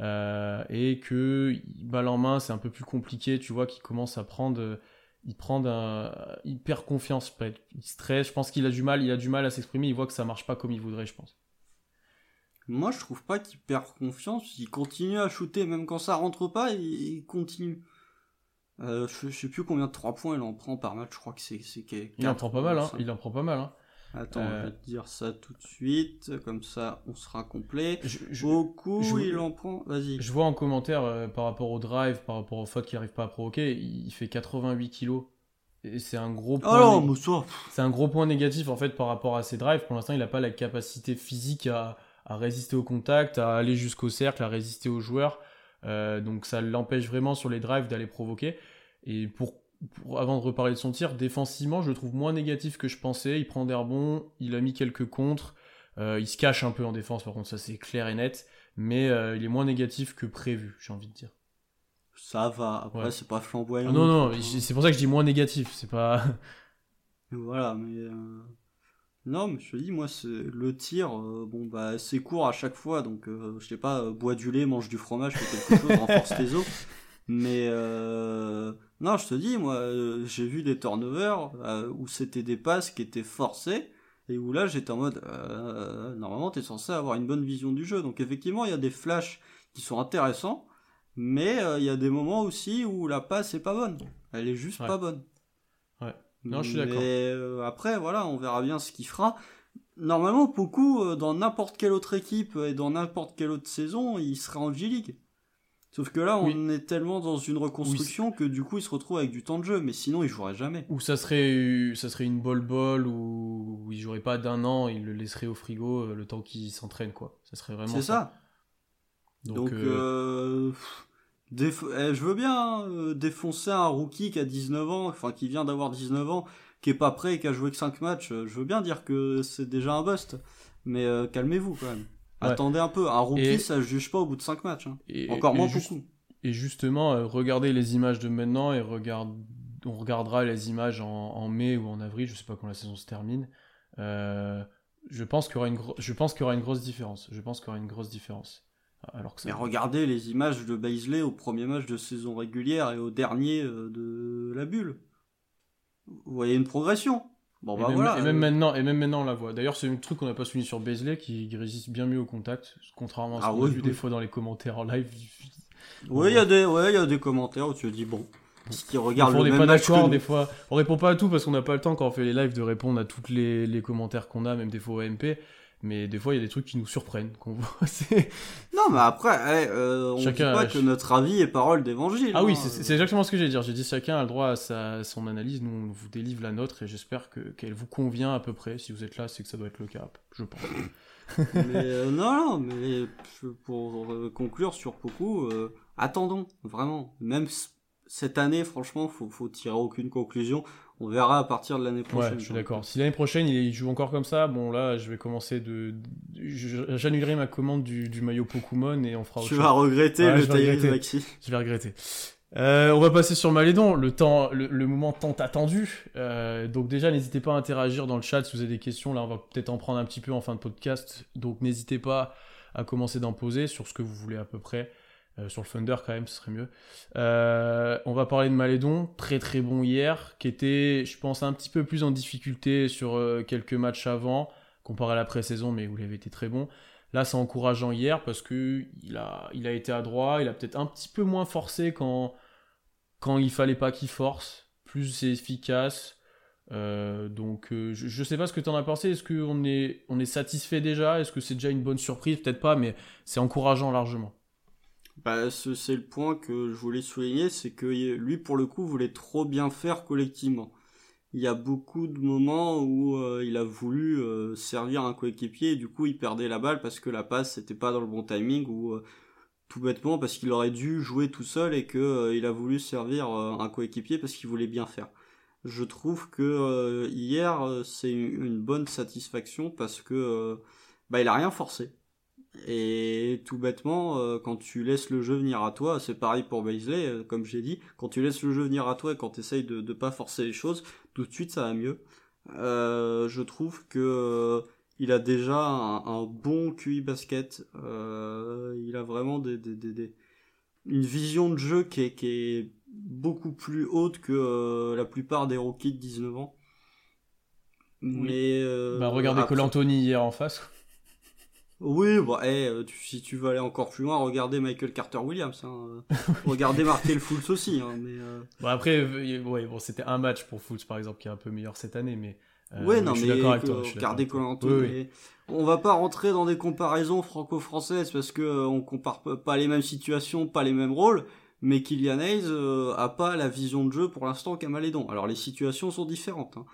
et que balle en main, c'est un peu plus compliqué. Tu vois qu'il commence à prendre. il prend un, il perd confiance, il stresse. Je pense qu'il a du mal, il a du mal à s'exprimer. Il voit que ça marche pas comme il voudrait, je pense. Moi, je trouve pas qu'il perd confiance. Il continue à shooter, même quand ça rentre pas, il, continue. Euh, je, sais plus combien de 3 points il en prend par match. Je crois que c'est. Il en prend pas mal, hein. Il en prend pas mal, hein. Attends, je vais euh, te dire ça tout de suite, comme ça on sera complet. Beaucoup, il en prend. Vas-y. Je vois en commentaire euh, par rapport au drive, par rapport aux fautes qu'il arrive pas à provoquer, il fait 88 kilos. Et c'est un gros point. c'est un gros point négatif en fait par rapport à ses drives. Pour l'instant, il n'a pas la capacité physique à, à résister au contact, à aller jusqu'au cercle, à résister aux joueurs. Euh, donc ça l'empêche vraiment sur les drives d'aller provoquer. Et pour, avant de reparler de son tir, défensivement, je le trouve moins négatif que je pensais. Il prend des rebonds, il a mis quelques contres. Euh, il se cache un peu en défense, par contre, ça c'est clair et net. Mais euh, il est moins négatif que prévu, j'ai envie de dire. Ça va, après c'est pas flamboyant. non, non, c'est pour ça que je dis moins négatif, c'est pas. voilà, mais. Non, mais je te dis, moi, c'est le tir, euh, bon, bah, c'est court à chaque fois, donc, euh, je sais pas, euh, bois du lait, mange du fromage, fais quelque chose, renforce tes os. Mais, non, je te dis, moi, j'ai vu des turnovers où c'était des passes qui étaient forcées, et où là, j'étais en mode, normalement, t'es censé avoir une bonne vision du jeu. Donc, effectivement, il y a des flashs qui sont intéressants, mais il y a des moments aussi où la passe est pas bonne. Elle est juste pas bonne. Non, je suis d'accord. Mais euh, après, voilà, on verra bien ce qu'il fera. Normalement, beaucoup, euh, dans n'importe quelle autre équipe et dans n'importe quelle autre saison, il sera en G-League. Sauf que là, on est tellement dans une reconstruction que du coup, il se retrouve avec du temps de jeu, mais sinon, il jouerait jamais. Ou ça serait, ça serait une bol-bol où, il jouerait pas d'un an, il le laisserait au frigo euh, le temps qu'il s'entraîne, quoi. Ça serait vraiment C'est ça. Donc, euh... eh, je veux bien hein, défoncer un rookie qui a 19 ans, enfin qui vient d'avoir 19 ans, qui est pas prêt et qui a joué que 5 matchs. Je veux bien dire que c'est déjà un bust, mais euh, calmez-vous quand même. Attendez un peu, un rookie, ça se juge pas au bout de 5 matchs. Hein. Encore moins beaucoup. Et justement, euh, regardez les images de maintenant et regarde... on regardera les images en... mai ou en avril, je sais pas quand la saison se termine. Euh, je pense qu'il y aura une je pense qu'il y aura une grosse différence. Je pense qu'il y aura une grosse différence. Alors que ça... Mais regardez les images de Baisley au premier match de saison régulière et au dernier euh, de la bulle. Vous voyez une progression. Bon, bah et, même, voilà, et même maintenant, et même maintenant, on la voit. D'ailleurs, c'est un truc qu'on n'a pas souligné sur Bezley qui, résiste bien mieux au contact, contrairement à ce ah qu'on a vu des fois dans les commentaires en live. Oui, il y a des, ouais, il y a des commentaires où tu te dis bon. Qui regarde on n'est pas d'accord des fois. On répond pas à tout parce qu'on n'a pas le temps quand on fait les lives de répondre à tous les, les commentaires qu'on a, même des fois au MP mais des fois il y a des trucs qui nous surprennent qu'on voit non mais après euh, on ne dit pas que notre avis est parole d'évangile ah oui hein. c'est exactement ce que j'ai dire. J'ai dit chacun a le droit à sa, son analyse nous on vous délivre la nôtre et j'espère que qu'elle vous convient à peu près. Si vous êtes là c'est que ça doit être le cas je pense. Mais euh, non non mais pour euh, conclure sur beaucoup attendons vraiment. Même cette année franchement faut faut tirer aucune conclusion on verra à partir de l'année prochaine. Ouais, je suis d'accord. Si l'année prochaine il joue encore comme ça, bon là je vais commencer de. J'annulerai ma commande du, maillot Pokémon et on fera Tu vas regretter le Tyrese Maxi. Je vais regretter. Euh, on va passer sur Malédon, le temps, le, moment tant attendu. Euh, donc déjà, n'hésitez pas à interagir dans le chat si vous avez des questions. Là, on va peut-être en prendre un petit peu en fin de podcast. Donc n'hésitez pas à commencer d'en poser sur ce que vous voulez à peu près. Euh, sur le Thunder quand même, ce serait mieux. Euh, on va parler de Malédon, très très bon hier, qui était, je pense, un petit peu plus en difficulté sur euh, quelques matchs avant, comparé à la pré-saison, mais où il avait été très bon. Là, c'est encourageant hier parce que il a, il a été adroit, il a peut-être un petit peu moins forcé quand, quand il fallait pas qu'il force, plus efficace. donc, je, ne sais pas ce que tu en as pensé. Est-ce qu'on est, on est satisfait déjà? Est-ce que c'est déjà une bonne surprise? Peut-être pas, mais c'est encourageant largement. Bah, c'est le point que je voulais souligner, c'est que lui, pour le coup, voulait trop bien faire collectivement. Il y a beaucoup de moments où euh, il a voulu euh, servir un coéquipier et du coup il perdait la balle parce que la passe n'était pas dans le bon timing ou euh, tout bêtement parce qu'il aurait dû jouer tout seul et que il a voulu servir un coéquipier parce qu'il voulait bien faire. Je trouve que hier c'est une, bonne satisfaction parce que bah il a rien forcé et tout bêtement, euh, quand tu laisses le jeu venir à toi, c'est pareil pour Baisley, euh, comme j'ai dit, quand tu laisses le jeu venir à toi et quand tu essayes de ne pas forcer les choses, tout de suite ça va mieux. Euh, je trouve que il a déjà un, bon QI basket, il a vraiment des, des, des, une vision de jeu qui est, qui est beaucoup plus haute que la plupart des rookies de 19 ans. Mais bah, regardez Cole Anthony hier en face. Oui, bon, eh, euh, si tu veux aller encore plus loin, regardez Michael Carter Williams. Hein. regardez Markel Fultz aussi. Hein, mais, euh. bon, après, ouais, bon, c'était un match pour Fultz par exemple qui est un peu meilleur cette année, mais. Euh, ouais, non, je suis d'accord avec toi. Regardez oui, On va pas rentrer dans des comparaisons franco-françaises parce que on compare pas les mêmes situations, pas les mêmes rôles. Mais Kylian Hayes a pas la vision de jeu pour l'instant qu'à Malédon. Alors les situations sont différentes. Hein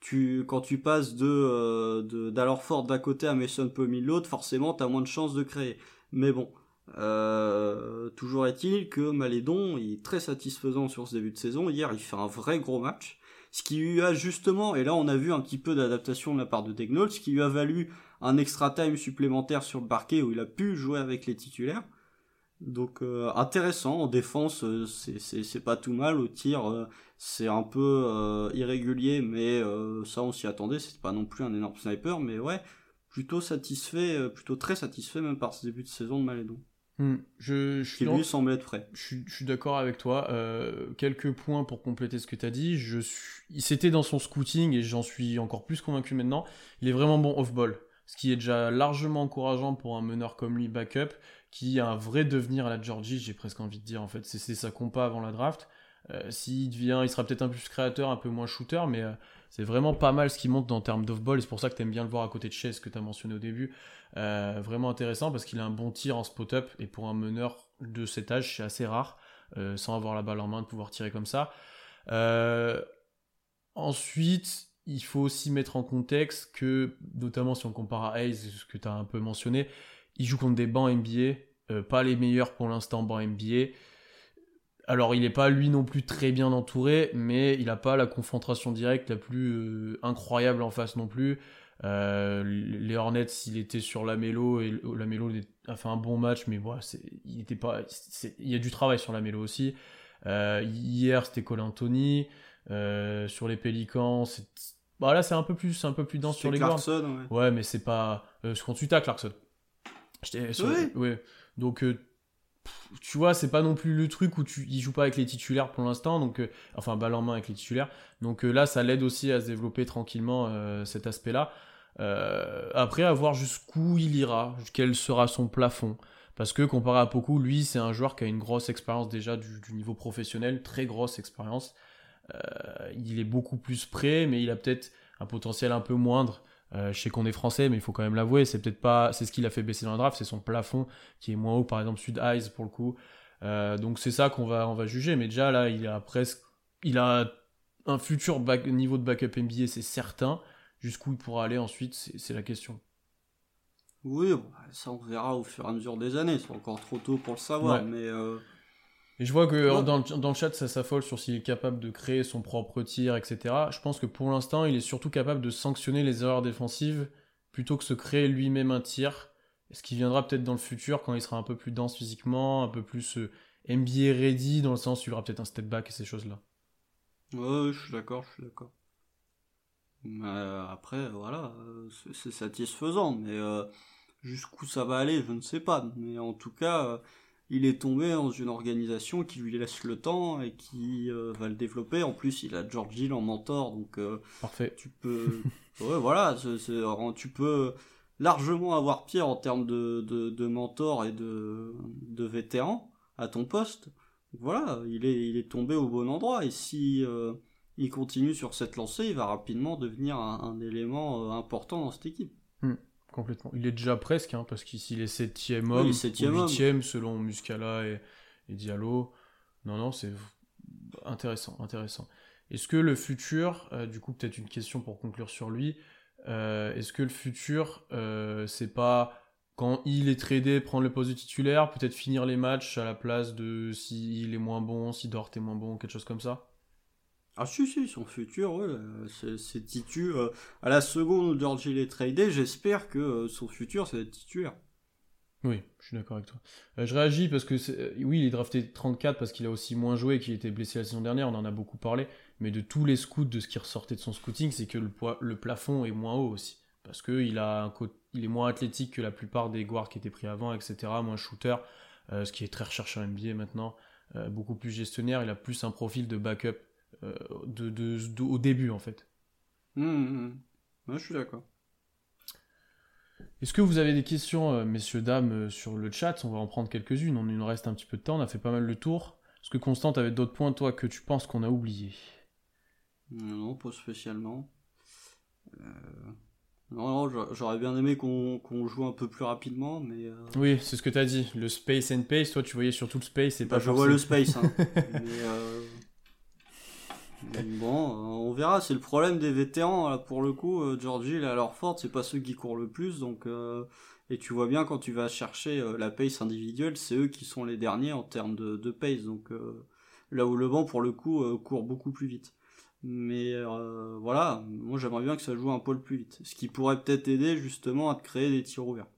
tu, quand tu passes de, euh, fort d'un côté à Mason Plumlee de l'autre, forcément, tu as moins de chances de créer. Mais bon, euh, toujours est-il que Malédon est très satisfaisant sur ce début de saison. Hier, il fait un vrai gros match. Ce qui lui a justement, et là on a vu un petit peu d'adaptation de la part de Degnault, ce qui lui a valu un extra time supplémentaire sur le parquet où il a pu jouer avec les titulaires. Donc euh, intéressant en défense, euh, c'est pas tout mal. Au tir, euh, c'est un peu irrégulier, mais ça on s'y attendait. C'est pas non plus un énorme sniper, mais ouais, plutôt satisfait, plutôt très satisfait même par ce début de saison de Malédon. Hmm, je, je qui lui semble être prêt. Je, suis d'accord avec toi. quelques points pour compléter ce que tu as dit. Je suis... C'était dans son scouting et j'en suis encore plus convaincu maintenant. Il est vraiment bon off-ball, ce qui est déjà largement encourageant pour un meneur comme lui backup qui a un vrai devenir à la Georgie, j'ai presque envie de dire en fait. C'est sa compa avant la draft. S'il devient, il sera peut-être un peu plus créateur, un peu moins shooter, mais c'est vraiment pas mal ce qu'il monte en termes d'off-ball. C'est pour ça que tu aimes bien le voir à côté de Chase, que tu as mentionné au début. vraiment intéressant parce qu'il a un bon tir en spot-up, et pour un meneur de cet âge, c'est assez rare, sans avoir la balle en main, de pouvoir tirer comme ça. ensuite, il faut aussi mettre en contexte que, notamment si on compare à Hayes, ce que tu as un peu mentionné, il joue contre des bancs NBA, euh, pas les meilleurs pour l'instant bancs NBA. Alors il n'est pas lui non plus très bien entouré, mais il n'a pas la confrontation directe la plus euh, incroyable en face non plus. Euh, les Hornets, il était sur la mélo et la mélo a fait un bon match, mais voilà, il était pas, il y a du travail sur la mélo aussi. hier, c'était Colin Anthony. sur les Pélicans, c'est bah là c'est un peu plus un peu plus dense sur les Clarkson, ouais. ouais. mais c'est pas ce qu'on Oui. Ouais. Donc euh, tu vois, c'est pas non plus le truc où tu il joue pas avec les titulaires pour l'instant, donc euh, enfin balle en main avec les titulaires. Donc là ça l'aide aussi à se développer tranquillement cet aspect-là. après à voir jusqu'où il ira, quel sera son plafond. Parce que comparé à Poku, lui, c'est un joueur qui a une grosse expérience déjà du, du niveau professionnel, très grosse expérience. Euh, il est beaucoup plus prêt, mais il a peut-être un potentiel un peu moindre. Euh, je sais qu'on est français, mais il faut quand même l'avouer, c'est peut-être pas, c'est ce qui l'a fait baisser dans le draft, c'est son plafond qui est moins haut, par exemple Sud Eyes pour le coup. Euh, donc c'est ça qu'on va, on va juger. Mais déjà là, il a presque, il a un futur niveau de backup NBA, c'est certain. Jusqu'où il pourra aller ensuite, c'est la question. Oui, ça on verra au fur et à mesure des années. C'est encore trop tôt pour le savoir, mais et je vois que dans, le chat, ça s'affole sur s'il est capable de créer son propre tir, etc. Je pense que pour l'instant, il est surtout capable de sanctionner les erreurs défensives plutôt que se créer lui-même un tir. Ce qui viendra peut-être dans le futur quand il sera un peu plus dense physiquement, un peu plus euh, NBA ready, dans le sens où il y aura peut-être un step back et ces choses-là. Ouais, je suis d'accord, je suis d'accord. après, voilà, euh, c'est satisfaisant, mais euh, jusqu'où ça va aller, je ne sais pas. Mais en tout cas, il est tombé dans une organisation qui lui laisse le temps et qui euh, va le développer. En plus, il a George Hill en mentor, donc euh, parfait. Tu peux, ouais, voilà, tu peux largement avoir pire en termes de, de, mentor et de, de vétéran à ton poste. Voilà, il est, il est tombé au bon endroit et si euh, il continue sur cette lancée, il va rapidement devenir un, élément important dans cette équipe. Complètement. Il est déjà presque, hein, parce qu'ici il est septième homme, huitième selon Muscala et, Diallo. Non, non, c'est intéressant, intéressant. Est-ce que le futur, euh, du coup peut-être une question pour conclure sur lui, euh, est-ce que le futur, euh, c'est pas quand il est tradé, prendre le poste de titulaire, peut-être finir les matchs à la place de s'il est moins bon, si Dort est moins bon, quelque chose comme ça? Ah si si, son futur, ouais, c'est titu. Euh, à la seconde où George est tradé, j'espère que euh, son futur c'est d'être titulaire. Oui, je suis d'accord avec toi. Euh, je réagis parce que oui, il est drafté 34 parce qu'il a aussi moins joué, qu'il était blessé la saison dernière, on en a beaucoup parlé. Mais de tous les scouts, de ce qui ressortait de son scouting, c'est que le, le, plafond est moins haut aussi. Parce qu'il il est moins athlétique que la plupart des guards qui étaient pris avant, etc. Moins shooter, ce qui est très recherché en NBA maintenant. beaucoup plus gestionnaire, il a plus un profil de backup euh, de, au début en fait. Mmh, mmh, je suis d'accord. Est-ce que vous avez des questions, euh, messieurs, dames, euh, sur le chat? On va en prendre quelques-unes. On nous reste un petit peu de temps. On a fait pas mal le tour. Est-ce que Constant, avait d'autres points, toi, que tu penses qu'on a oublié Non, pas spécialement. Non, j'aurais bien aimé qu'on joue un peu plus rapidement, mais... Oui, c'est ce que tu as dit. Le space and pace, toi, tu voyais surtout le space et bah, pas... Je vois le space, hein. mais bon, euh, on verra. C'est le problème des vétérans. pour le coup, euh, Georgie et alors Ford, c'est pas ceux qui courent le plus. Donc, euh, et tu vois bien quand tu vas chercher la pace individuelle, c'est eux qui sont les derniers en termes de, pace. Donc, là où le banc, pour le coup, court beaucoup plus vite. Mais voilà, moi j'aimerais bien que ça joue un poil plus vite. Ce qui pourrait peut-être aider justement à te créer des tirs ouverts.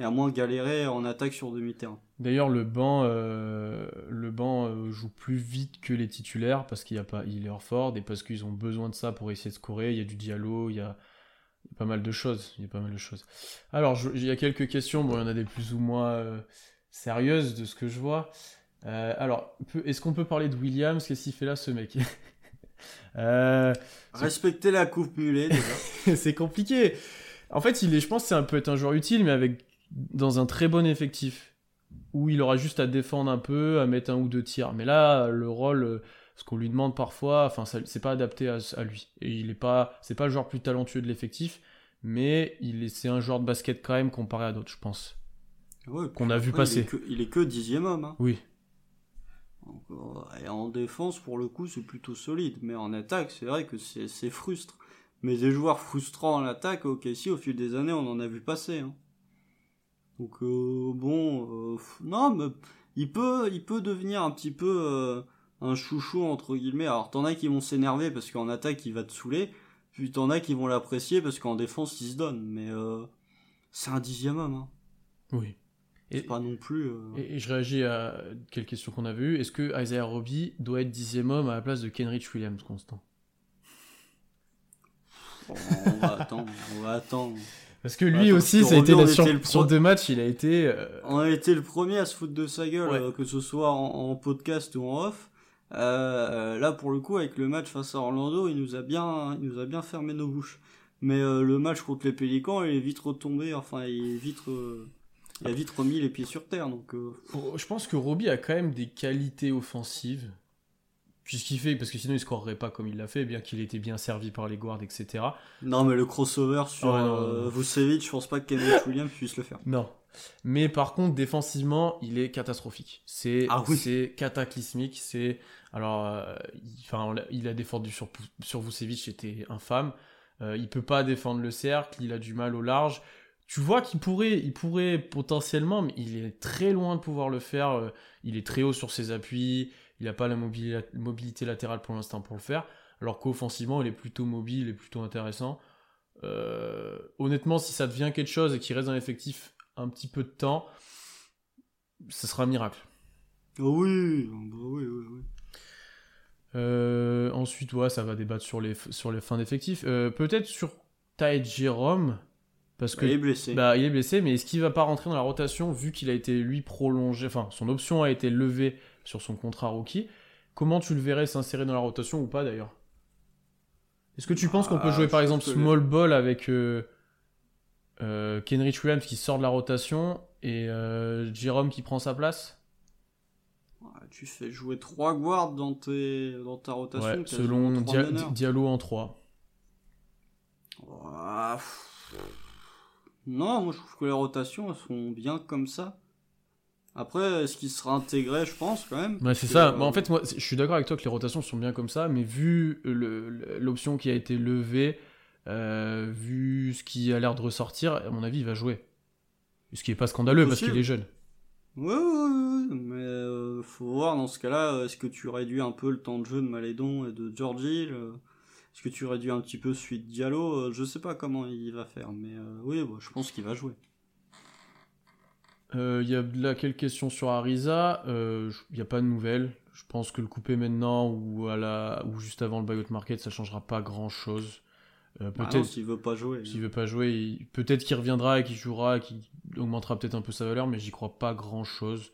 Et à moins galérer en attaque sur demi-terrain. D'ailleurs, le banc, euh, le banc euh, joue plus vite que les titulaires parce qu'il y a pas, il est Orford et parce qu'ils ont besoin de ça pour essayer de scorer. Il y a du dialogue, il y a, pas mal de choses. Il y a pas mal de choses. Alors, il y a quelques questions. Bon, il y en a des plus ou moins euh, sérieuses de ce que je vois. alors, est-ce qu'on peut parler de Williams? Qu'est-ce qu'il fait là, ce mec? Respecter la coupe mulet, c'est compliqué. En fait, il est, je pense, que c'est un peu être un joueur utile, mais avec dans un très bon effectif où il aura juste à défendre un peu, à mettre un ou deux tirs. Mais là, le rôle, ce qu'on lui demande parfois, enfin, c'est pas adapté à, lui. Et il est pas, c'est pas le joueur plus talentueux de l'effectif, mais il est, c'est un joueur de basket quand même comparé à d'autres, je pense. qu'on a vu passer. Il est, que, dixième homme. Hein. Oui. et en défense, pour le coup, c'est plutôt solide. Mais en attaque, c'est vrai que c'est frustre. Mais des joueurs frustrants en attaque, ok, si, au fil des années, on en a vu passer. Hein. Donc, euh, bon, euh, non, mais il peut, il peut devenir un petit peu euh, un chouchou, entre guillemets. Alors, t'en as qui vont s'énerver parce qu'en attaque, il va te saouler. Puis t'en as qui vont l'apprécier parce qu'en défense, il se donne. Mais c'est un dixième homme. Hein. Oui. Et, pas non plus. Et, je réagis à quelques questions qu'on a vues. Est-ce que Isaiah Roby doit être dixième homme à la place de Kenrich Williams, Constant? On va attendre, on va attendre. Parce que lui aussi, ça a été sur, deux matchs, il a été. Euh, on a été le premier à se foutre de sa gueule, euh, que ce soit en, podcast ou en off. Euh, là, pour le coup, avec le match face à Orlando, il nous a bien, il nous a bien fermé nos bouches. Mais le match contre les Pélicans, il est vite retombé. Enfin, il est vite, il a vite remis les pieds sur terre. Donc, je pense que Roby a quand même des qualités offensives puisqu'il fait, parce que sinon il scorerait pas comme il l'a fait, bien qu'il était bien servi par les guards, etc. Non, mais le crossover sur euh, Vucevic, je pense pas que Kenneth Williams puisse le faire. Non. Mais par contre, défensivement, il est catastrophique. C'est ah c'est cataclysmique. C'est alors, euh, il, il a défendu sur sur Vucevic, c'était infâme. Euh, il peut pas défendre le cercle, il a du mal au large. Tu vois qu'il pourrait, il pourrait potentiellement, mais il est très loin de pouvoir le faire. Euh, il est très haut sur ses appuis. Il n'a pas la mobilité latérale pour l'instant pour le faire. Alors qu'offensivement, il est plutôt mobile et plutôt intéressant. Euh, honnêtement, si ça devient quelque chose et qu'il reste dans l'effectif un petit peu de temps, ce sera un miracle. Oui, bah oui, oui, oui. Euh, ensuite, ouais, ça va débattre sur les, sur les fins d'effectifs. Euh, peut-être sur Ty Jérôme. Parce que, il est blessé. Bah, il est blessé, mais est-ce qu'il va pas rentrer dans la rotation vu qu'il a été lui prolongé, enfin son option a été levée sur son contrat rookie. Comment tu le verrais s'insérer dans la rotation ou pas d'ailleurs? Est-ce que tu penses qu'on peut ah, jouer par exemple small ball avec euh, euh, Kenrich Williams qui sort de la rotation et euh, Jérôme qui prend sa place? Tu fais jouer trois guards dans, tes, dans ta rotation. selon Diallo en 3. Non, moi je trouve que les rotations elles sont bien comme ça. Après, est-ce qu'il sera intégré, je pense, quand même Ouais, c'est ça. en fait, moi, je suis d'accord avec toi que les rotations sont bien comme ça, mais vu l'option qui a été levée, euh, vu ce qui a l'air de ressortir, à mon avis, il va jouer. Ce qui n'est pas scandaleux parce qu'il est jeune. Ouais, ouais, ouais, mais euh, faut voir dans ce cas-là, est-ce que tu réduis un peu le temps de jeu de Malédon et de Georgie Est-ce que tu réduis un petit peu de Diallo? Euh, Je sais pas comment il va faire, mais oui, bah, je pense qu'il va jouer. Il euh, y a là quelques questions sur Arisa. Il euh, n'y a pas de nouvelles. Je pense que le couper maintenant ou, à la, ou juste avant le buyout market, ça changera pas grand chose. Euh, bah peut-être s'il veut pas jouer. S'il veut pas jouer, peut-être qu'il reviendra et qu'il jouera et qu'il augmentera peut-être un peu sa valeur, mais j'y crois pas grand chose.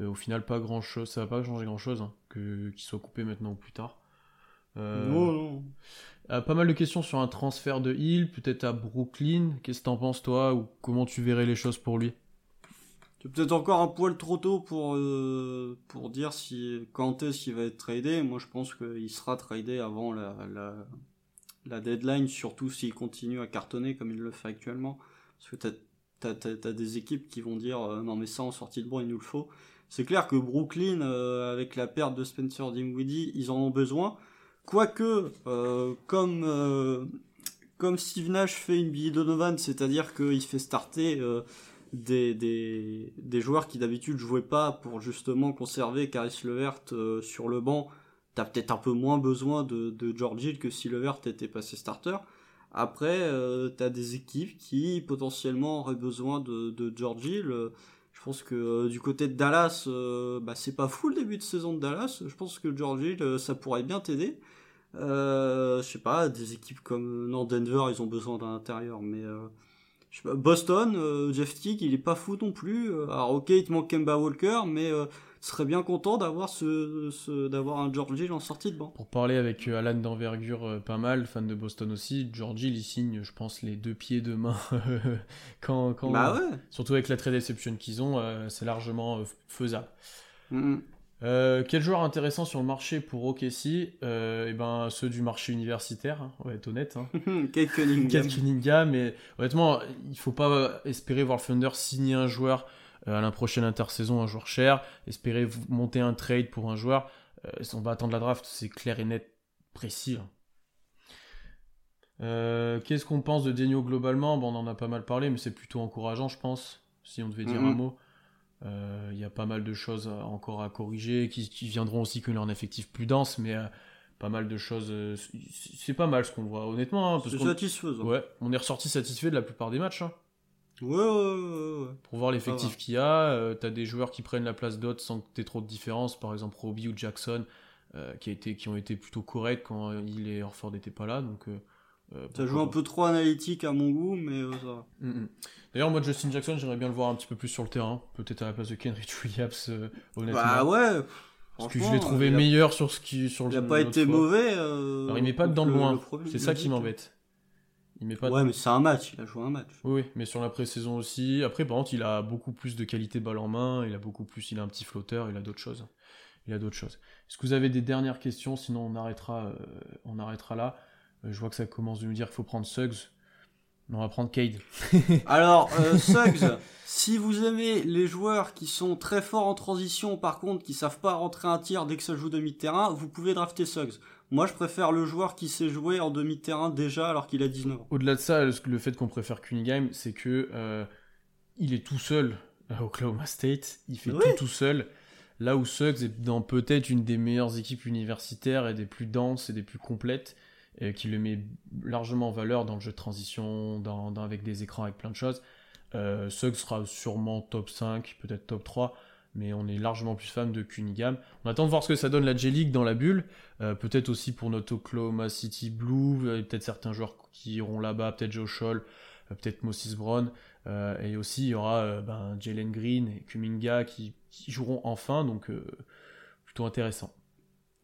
au final, pas grand chose. Ça va pas changer grand chose hein, que qu'il soit coupé maintenant ou plus tard. Non, non. pas mal de questions sur un transfert de Hill, peut-être à Brooklyn. Qu'est-ce que t'en penses toi ou comment tu verrais les choses pour lui? C'est peut-être encore un poil trop tôt pour, euh, pour dire si, quand est-ce qu'il va être tradé. Moi, je pense qu'il sera tradé avant la, la, la deadline, surtout s'il continue à cartonner comme il le fait actuellement. Parce que t'as, t'as, des équipes qui vont dire euh, non, mais ça en sortie de banc, il nous le faut. C'est clair que Brooklyn, euh, avec la perte de Spencer Dinwiddie, ils en ont besoin. Quoique, comme, comme Steve Nash fait une Billy Donovan, c'est-à-dire qu'il fait starter des, des, des joueurs qui d'habitude jouaient pas pour justement conserver Caris Levert euh, sur le banc, t'as peut-être un peu moins besoin de, George Hill que si Levert était passé starter. Après, euh, t'as des équipes qui potentiellement auraient besoin de, George Hill. Je pense que euh, du côté de Dallas, euh, bah, c'est pas fou le début de saison de Dallas. Je pense que George Hill, ça pourrait bien t'aider. Je sais pas, des équipes comme non Denver, ils ont besoin d'un intérieur, mais Boston, euh, Jeff Tick, il est pas fou non plus. Euh, alors ok, il te manque Kemba Walker, mais euh, serait bien content d'avoir ce, d'avoir un George Hill en sortie de banc. Pour parler avec Alan d'envergure pas mal, fan de Boston aussi, George Hill il signe, je pense, les deux pieds de main quand, quand bah ouais. surtout avec la trade exception qu'ils ont, c'est largement faisable. Mm-hmm. Euh, quel joueur intéressant sur le marché pour OKC euh, eh ben, Ceux du marché universitaire, hein, on va être honnête. Hein. Kate Cunningham. Kate Cunningham, mais honnêtement, il faut pas espérer voir le Thunder signer un joueur euh, à la prochaine intersaison, un joueur cher, espérer monter un trade pour un joueur. Euh, on va attendre la draft, c'est clair et net, précis. hein. Qu'est-ce qu'on pense de Denio globalement? Bon, On en a pas mal parlé, mais c'est plutôt encourageant, je pense, si on devait dire Mhm. un mot. Euh, Il y a pas mal de choses encore à corriger, qui, qui viendront aussi ait un effectif plus dense, mais euh, pas mal de choses. euh, c'est- pas mal ce qu'on voit, honnêtement. hein, C'est satisfaisant. ouais, on est ressorti satisfait de la plupart des matchs. hein. Ouais, ouais, ouais, ouais. Pour voir l'effectif qu'il y a, t'as des joueurs qui prennent la place d'autres sans que t'aies trop de différence. Par exemple, Roby ou Jackson, qui, a été, qui ont été plutôt corrects quand il et Orford n'étaient pas là. Donc, Ça pourquoi joue un peu trop analytique à mon goût, mais euh, ça va. Mm, mm. D'ailleurs, moi, Justin Jackson, j'aimerais bien le voir un petit peu plus sur le terrain. Peut-être à la place de Kenrich Williams, euh, honnêtement. Bah ouais. Parce que je l'ai trouvé il a- meilleur sur ce qui sur le Il a pas été fois. mauvais. euh, Alors, il met pas dedans de le- loin. C'est ça qui m'embête. Il met pas Ouais, mais c'est un match. Il a joué un match. Oui, mais sur la pré-saison aussi. Après, par contre, il a beaucoup plus de qualité balle en main. Il a beaucoup plus. Il a un petit flotteur. Il a d'autres choses. Il a d'autres choses. Est-ce que vous avez des dernières questions? Sinon, on arrêtera. euh, on arrêtera là. Euh, je vois que ça commence de nous dire qu'il faut prendre Suggs. On va prendre Cade. Alors, euh, Suggs, si vous aimez les joueurs qui sont très forts en transition, par contre, qui savent pas rentrer un tir dès que ça joue demi-terrain, vous pouvez drafter Suggs. Moi, je préfère le joueur qui sait jouer en demi-terrain déjà alors qu'il a 19 ans. Au-delà de ça, le, le fait qu'on préfère Cunningham, c'est que euh, il est tout seul à Oklahoma State. Il fait Oui. tout tout seul. Là où Suggs est dans peut-être une des meilleures équipes universitaires et des plus denses et des plus complètes, qui le met largement en valeur dans le jeu de transition, avec des écrans, avec plein de choses. Euh, Suggs sera sûrement top 5, peut-être top 3, mais on est largement plus fan de Cunningham. On attend de voir ce que ça donne la J-League dans la bulle. Euh, peut-être aussi pour notre Oklahoma City Blue, peut-être certains joueurs qui iront là-bas, peut-être Joe Scholl, euh, peut-être Moses Brown, euh, et aussi il y aura ben, Jalen Green et Kuminga qui, qui joueront enfin, donc plutôt intéressant.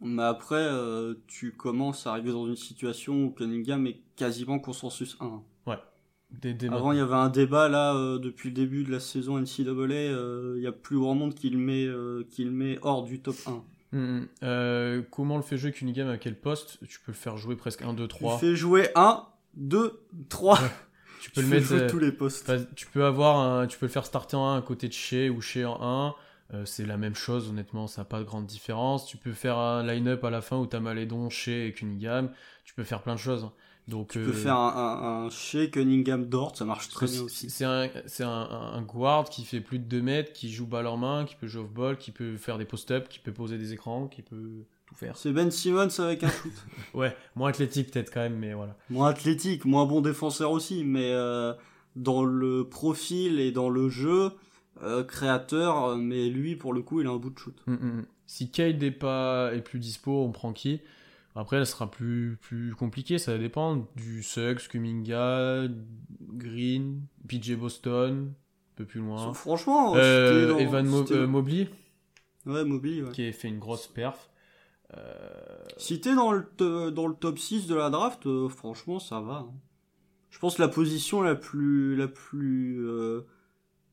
Mais après, euh, tu commences à arriver dans une situation où Cunningham est quasiment consensus 1. Dès- dès Avant, il y avait un débat là euh, depuis le début de la saison NCAA. euh, Il y a plus grand monde qui le met, qui le met hors du top 1. Hum, euh, comment le fait jouer Cunningham à quel poste? Tu peux le faire jouer presque 1, 2, 3. Tu fais jouer 1, 2, 3. Tu Tu peux le mettre. jouer euh, tous les postes. Tu peux avoir un, tu peux le faire starter en 1 à côté de Shea ou Shea en 1. Euh, c'est la même chose, honnêtement, ça n'a pas de grande différence. Tu peux faire un line-up à la fin où tu as Malédon, Shea et Cunningham. Tu peux faire plein de choses. Donc, Tu euh, peux faire un, un, un Shea Cunningham Dort, ça marche très bien aussi. C'est un, c'est un, guard qui fait plus de 2 mètres, qui joue balle en main, qui peut jouer off-ball, qui peut faire des post-up, qui peut poser des écrans, qui peut tout faire. C'est Ben Simmons avec un shoot. Ouais, moins athlétique peut-être quand même, mais voilà. moins athlétique, moins bon défenseur aussi, mais euh, dans le profil et dans le jeu, euh, créateur, mais lui, pour le coup, il a un bout de shoot. Mm, mm, mm. Si Cade est, pas, est plus dispo, on prend qui? Après, elle sera plus, plus compliqué, ça dépend du Suggs, Kuminga, Green, PJ Boston, un peu plus loin. Franchement, Euh, dans- Evan Mo- euh, Mobley, Ouais, Mobley, ouais. qui a fait une grosse perf. Euh, Si t'es dans le, dans le top 6 de la draft, franchement, ça va. hein. Je pense que la position la plus, la plus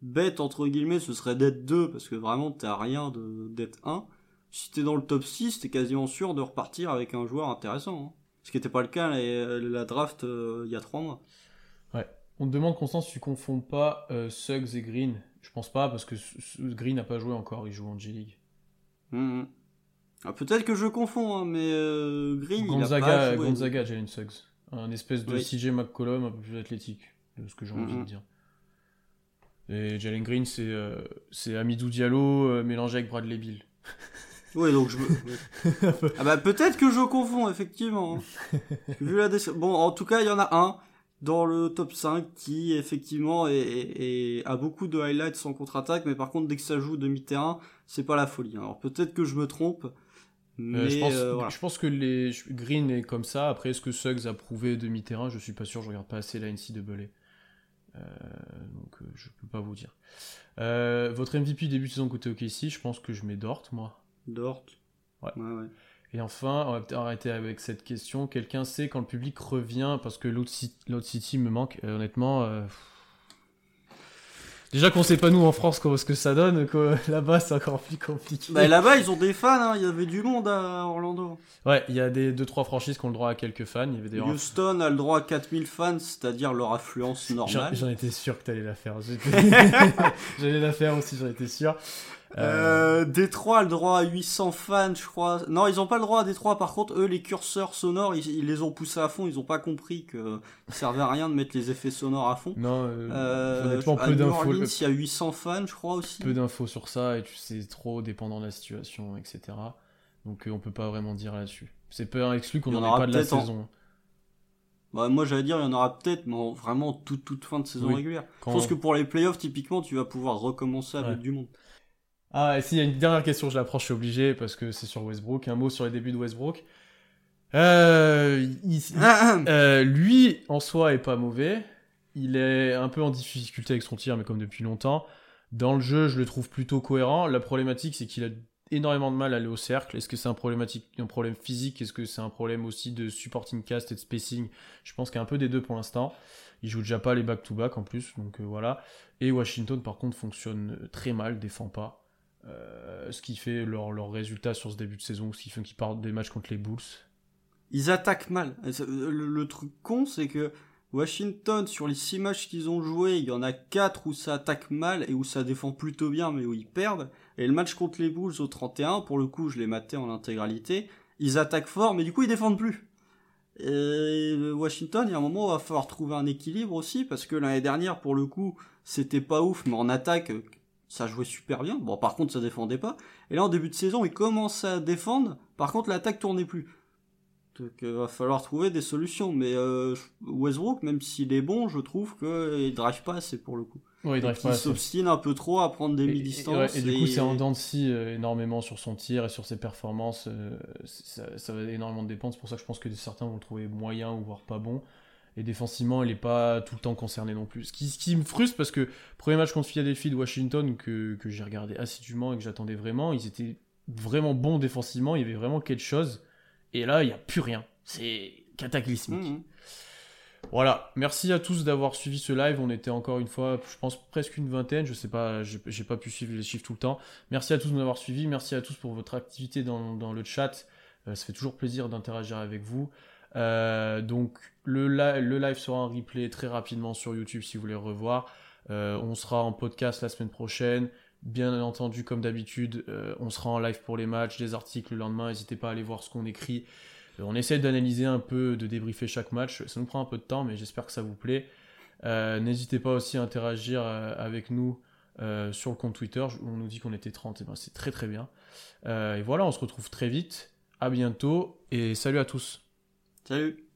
bête, entre guillemets, ce serait d'être 2, parce que vraiment, t'as rien de- d'être 1. Si t'es dans le top 6, t'es quasiment sûr de repartir avec un joueur intéressant. hein. Ce qui n'était pas le cas la, la draft euh, il y a 3 mois. On te demande, Constance, si tu confonds pas euh, Suggs et Green. Je pense pas, parce que Green n'a pas joué encore, il joue en G-League. Mhm. Ah, Peut-être que je confonds, hein, mais euh, Green, il a Gonzaga, pas joué. Gonzaga, Jalen Suggs. Un espèce de Oui. CJ McCollum un peu plus athlétique, de ce que j'ai envie Mhm. de dire. Et Jalen Green, c'est euh, Amidou Diallo euh, mélangé avec Bradley Bill. Ouais, donc je me... ah bah peut-être que je confonds, effectivement. hein. Vu la Bon, en tout cas, il y en a un dans le top 5 qui, effectivement, est, est- est- a beaucoup de highlights en contre-attaque, mais par contre, dès que ça joue demi-terrain, c'est pas la folie. Alors peut-être que je me trompe, mais Euh, je, pense, euh, voilà. je pense que les Green est comme ça. Après, est-ce que Suggs a prouvé demi-terrain? Je suis pas sûr, je regarde pas assez la NCAA. Euh, donc euh, je peux pas vous dire. Euh, votre MVP début de saison côté OKC, je pense que je mets Dort, moi. Dort. Ouais. Ouais, ouais. Et enfin, on va peut-être arrêter avec cette question. Quelqu'un sait quand le public revient? Parce que l'autre City, l'autre City me manque, euh, honnêtement. euh, Déjà qu'on sait pas nous en France ce que ça donne, là-bas c'est encore plus compliqué. Bah là-bas ils ont des fans, hein. il y avait du monde à Orlando. Ouais, il y a des 2-3 franchises qui ont le droit à quelques fans. Il y avait Houston a le droit à 4000 fans, c'est-à-dire leur affluence normale. J'en étais sûr que t'allais la faire. J'allais la faire aussi, j'en étais sûr. Euh, Détroit a le droit à 800 fans, je crois. Non, ils ont pas le droit à Détroit. Par contre, eux, les curseurs sonores, ils, les ont poussés à fond. Ils ont pas compris que ça servait à rien de mettre les effets sonores à fond. Non, euh, euh honnêtement, peu d'infos. Il y a 800 fans, je crois aussi. Peu d'infos sur ça et tu sais trop dépendant de la situation, etc. Donc euh, on peut pas vraiment dire là-dessus. C'est peu exclu qu'on en ait pas de la saison. Bah, moi j'allais dire il y en aura peut-être, mais vraiment toute, toute fin de saison régulière. Je pense que pour les playoffs, typiquement, tu vas pouvoir recommencer avec du monde. Ah, et s'il y a une dernière question, je l'approche, je suis obligé, parce que c'est sur Westbrook. Un mot sur les débuts de Westbrook. Euh, euh, lui, en soi, est pas mauvais. Il est un peu en difficulté avec son tir, mais comme depuis longtemps. Dans le jeu, je le trouve plutôt cohérent. La problématique, c'est qu'il a énormément de mal à aller au cercle. Est-ce que c'est un, problématique, un problème physique? Est-ce que c'est un problème aussi de supporting cast et de spacing? Je pense qu'il y a un peu des deux pour l'instant. Il joue déjà pas les back-to-back en plus, donc euh, voilà. Et Washington, par contre, fonctionne très mal, défend pas. Euh, ce qui fait leur, leur, résultat sur ce début de saison, ce qui fait qu'ils partent des matchs contre les Bulls. Ils attaquent mal. Le, truc con, c'est que Washington, sur les 6 matchs qu'ils ont joués, il y en a 4 où ça attaque mal et où ça défend plutôt bien, mais où ils perdent. Et le match contre les Bulls au 31, pour le coup, je l'ai maté en intégralité. Ils attaquent fort, mais du coup, ils défendent plus. Et Washington, il y a un moment où il va falloir trouver un équilibre aussi, parce que l'année dernière, pour le coup, c'était pas ouf, mais en attaque, ça jouait super bien. Bon, par contre, ça défendait pas. Et là, en début de saison, il commence à défendre. Par contre, l'attaque tournait plus. Donc, il va falloir trouver des solutions. Mais euh, Westbrook, même s'il est bon, je trouve qu'il drive pas assez pour le coup. Ouais, il drive pas Il s'obstine un peu trop à prendre des mi-distances. Et, du coup, c'est en dents de scie euh, énormément sur son tir et sur ses performances. Euh, ça, ça, va énormément dépendre. C'est pour ça que je pense que certains vont le trouver moyen ou voire pas bon. Et défensivement, il n'est pas tout le temps concerné non plus. Ce qui, qui, me frustre parce que premier match contre Philadelphie de Washington que, que j'ai regardé assidûment et que j'attendais vraiment, ils étaient vraiment bons défensivement, il y avait vraiment quelque chose. Et là, il n'y a plus rien. C'est cataclysmique. Mmh. Voilà, merci à tous d'avoir suivi ce live. On était encore une fois, je pense, presque une vingtaine. Je sais pas, j'ai pas pu suivre les chiffres tout le temps. Merci à tous de nous avoir suivis. Merci à tous pour votre activité dans, dans le chat. Euh, ça fait toujours plaisir d'interagir avec vous. Euh, donc le, live sera en replay très rapidement sur YouTube si vous voulez revoir. Euh, on sera en podcast la semaine prochaine. Bien entendu, comme d'habitude, euh, on sera en live pour les matchs, des articles le lendemain. N'hésitez pas à aller voir ce qu'on écrit. on essaie d'analyser un peu, de débriefer chaque match. Ça nous prend un peu de temps, mais j'espère que ça vous plaît. N'hésitez pas aussi à interagir avec nous sur le compte Twitter. On nous dit qu'on était 30, et ben c'est très très bien. et voilà, on se retrouve très vite. À bientôt et salut à tous. Salut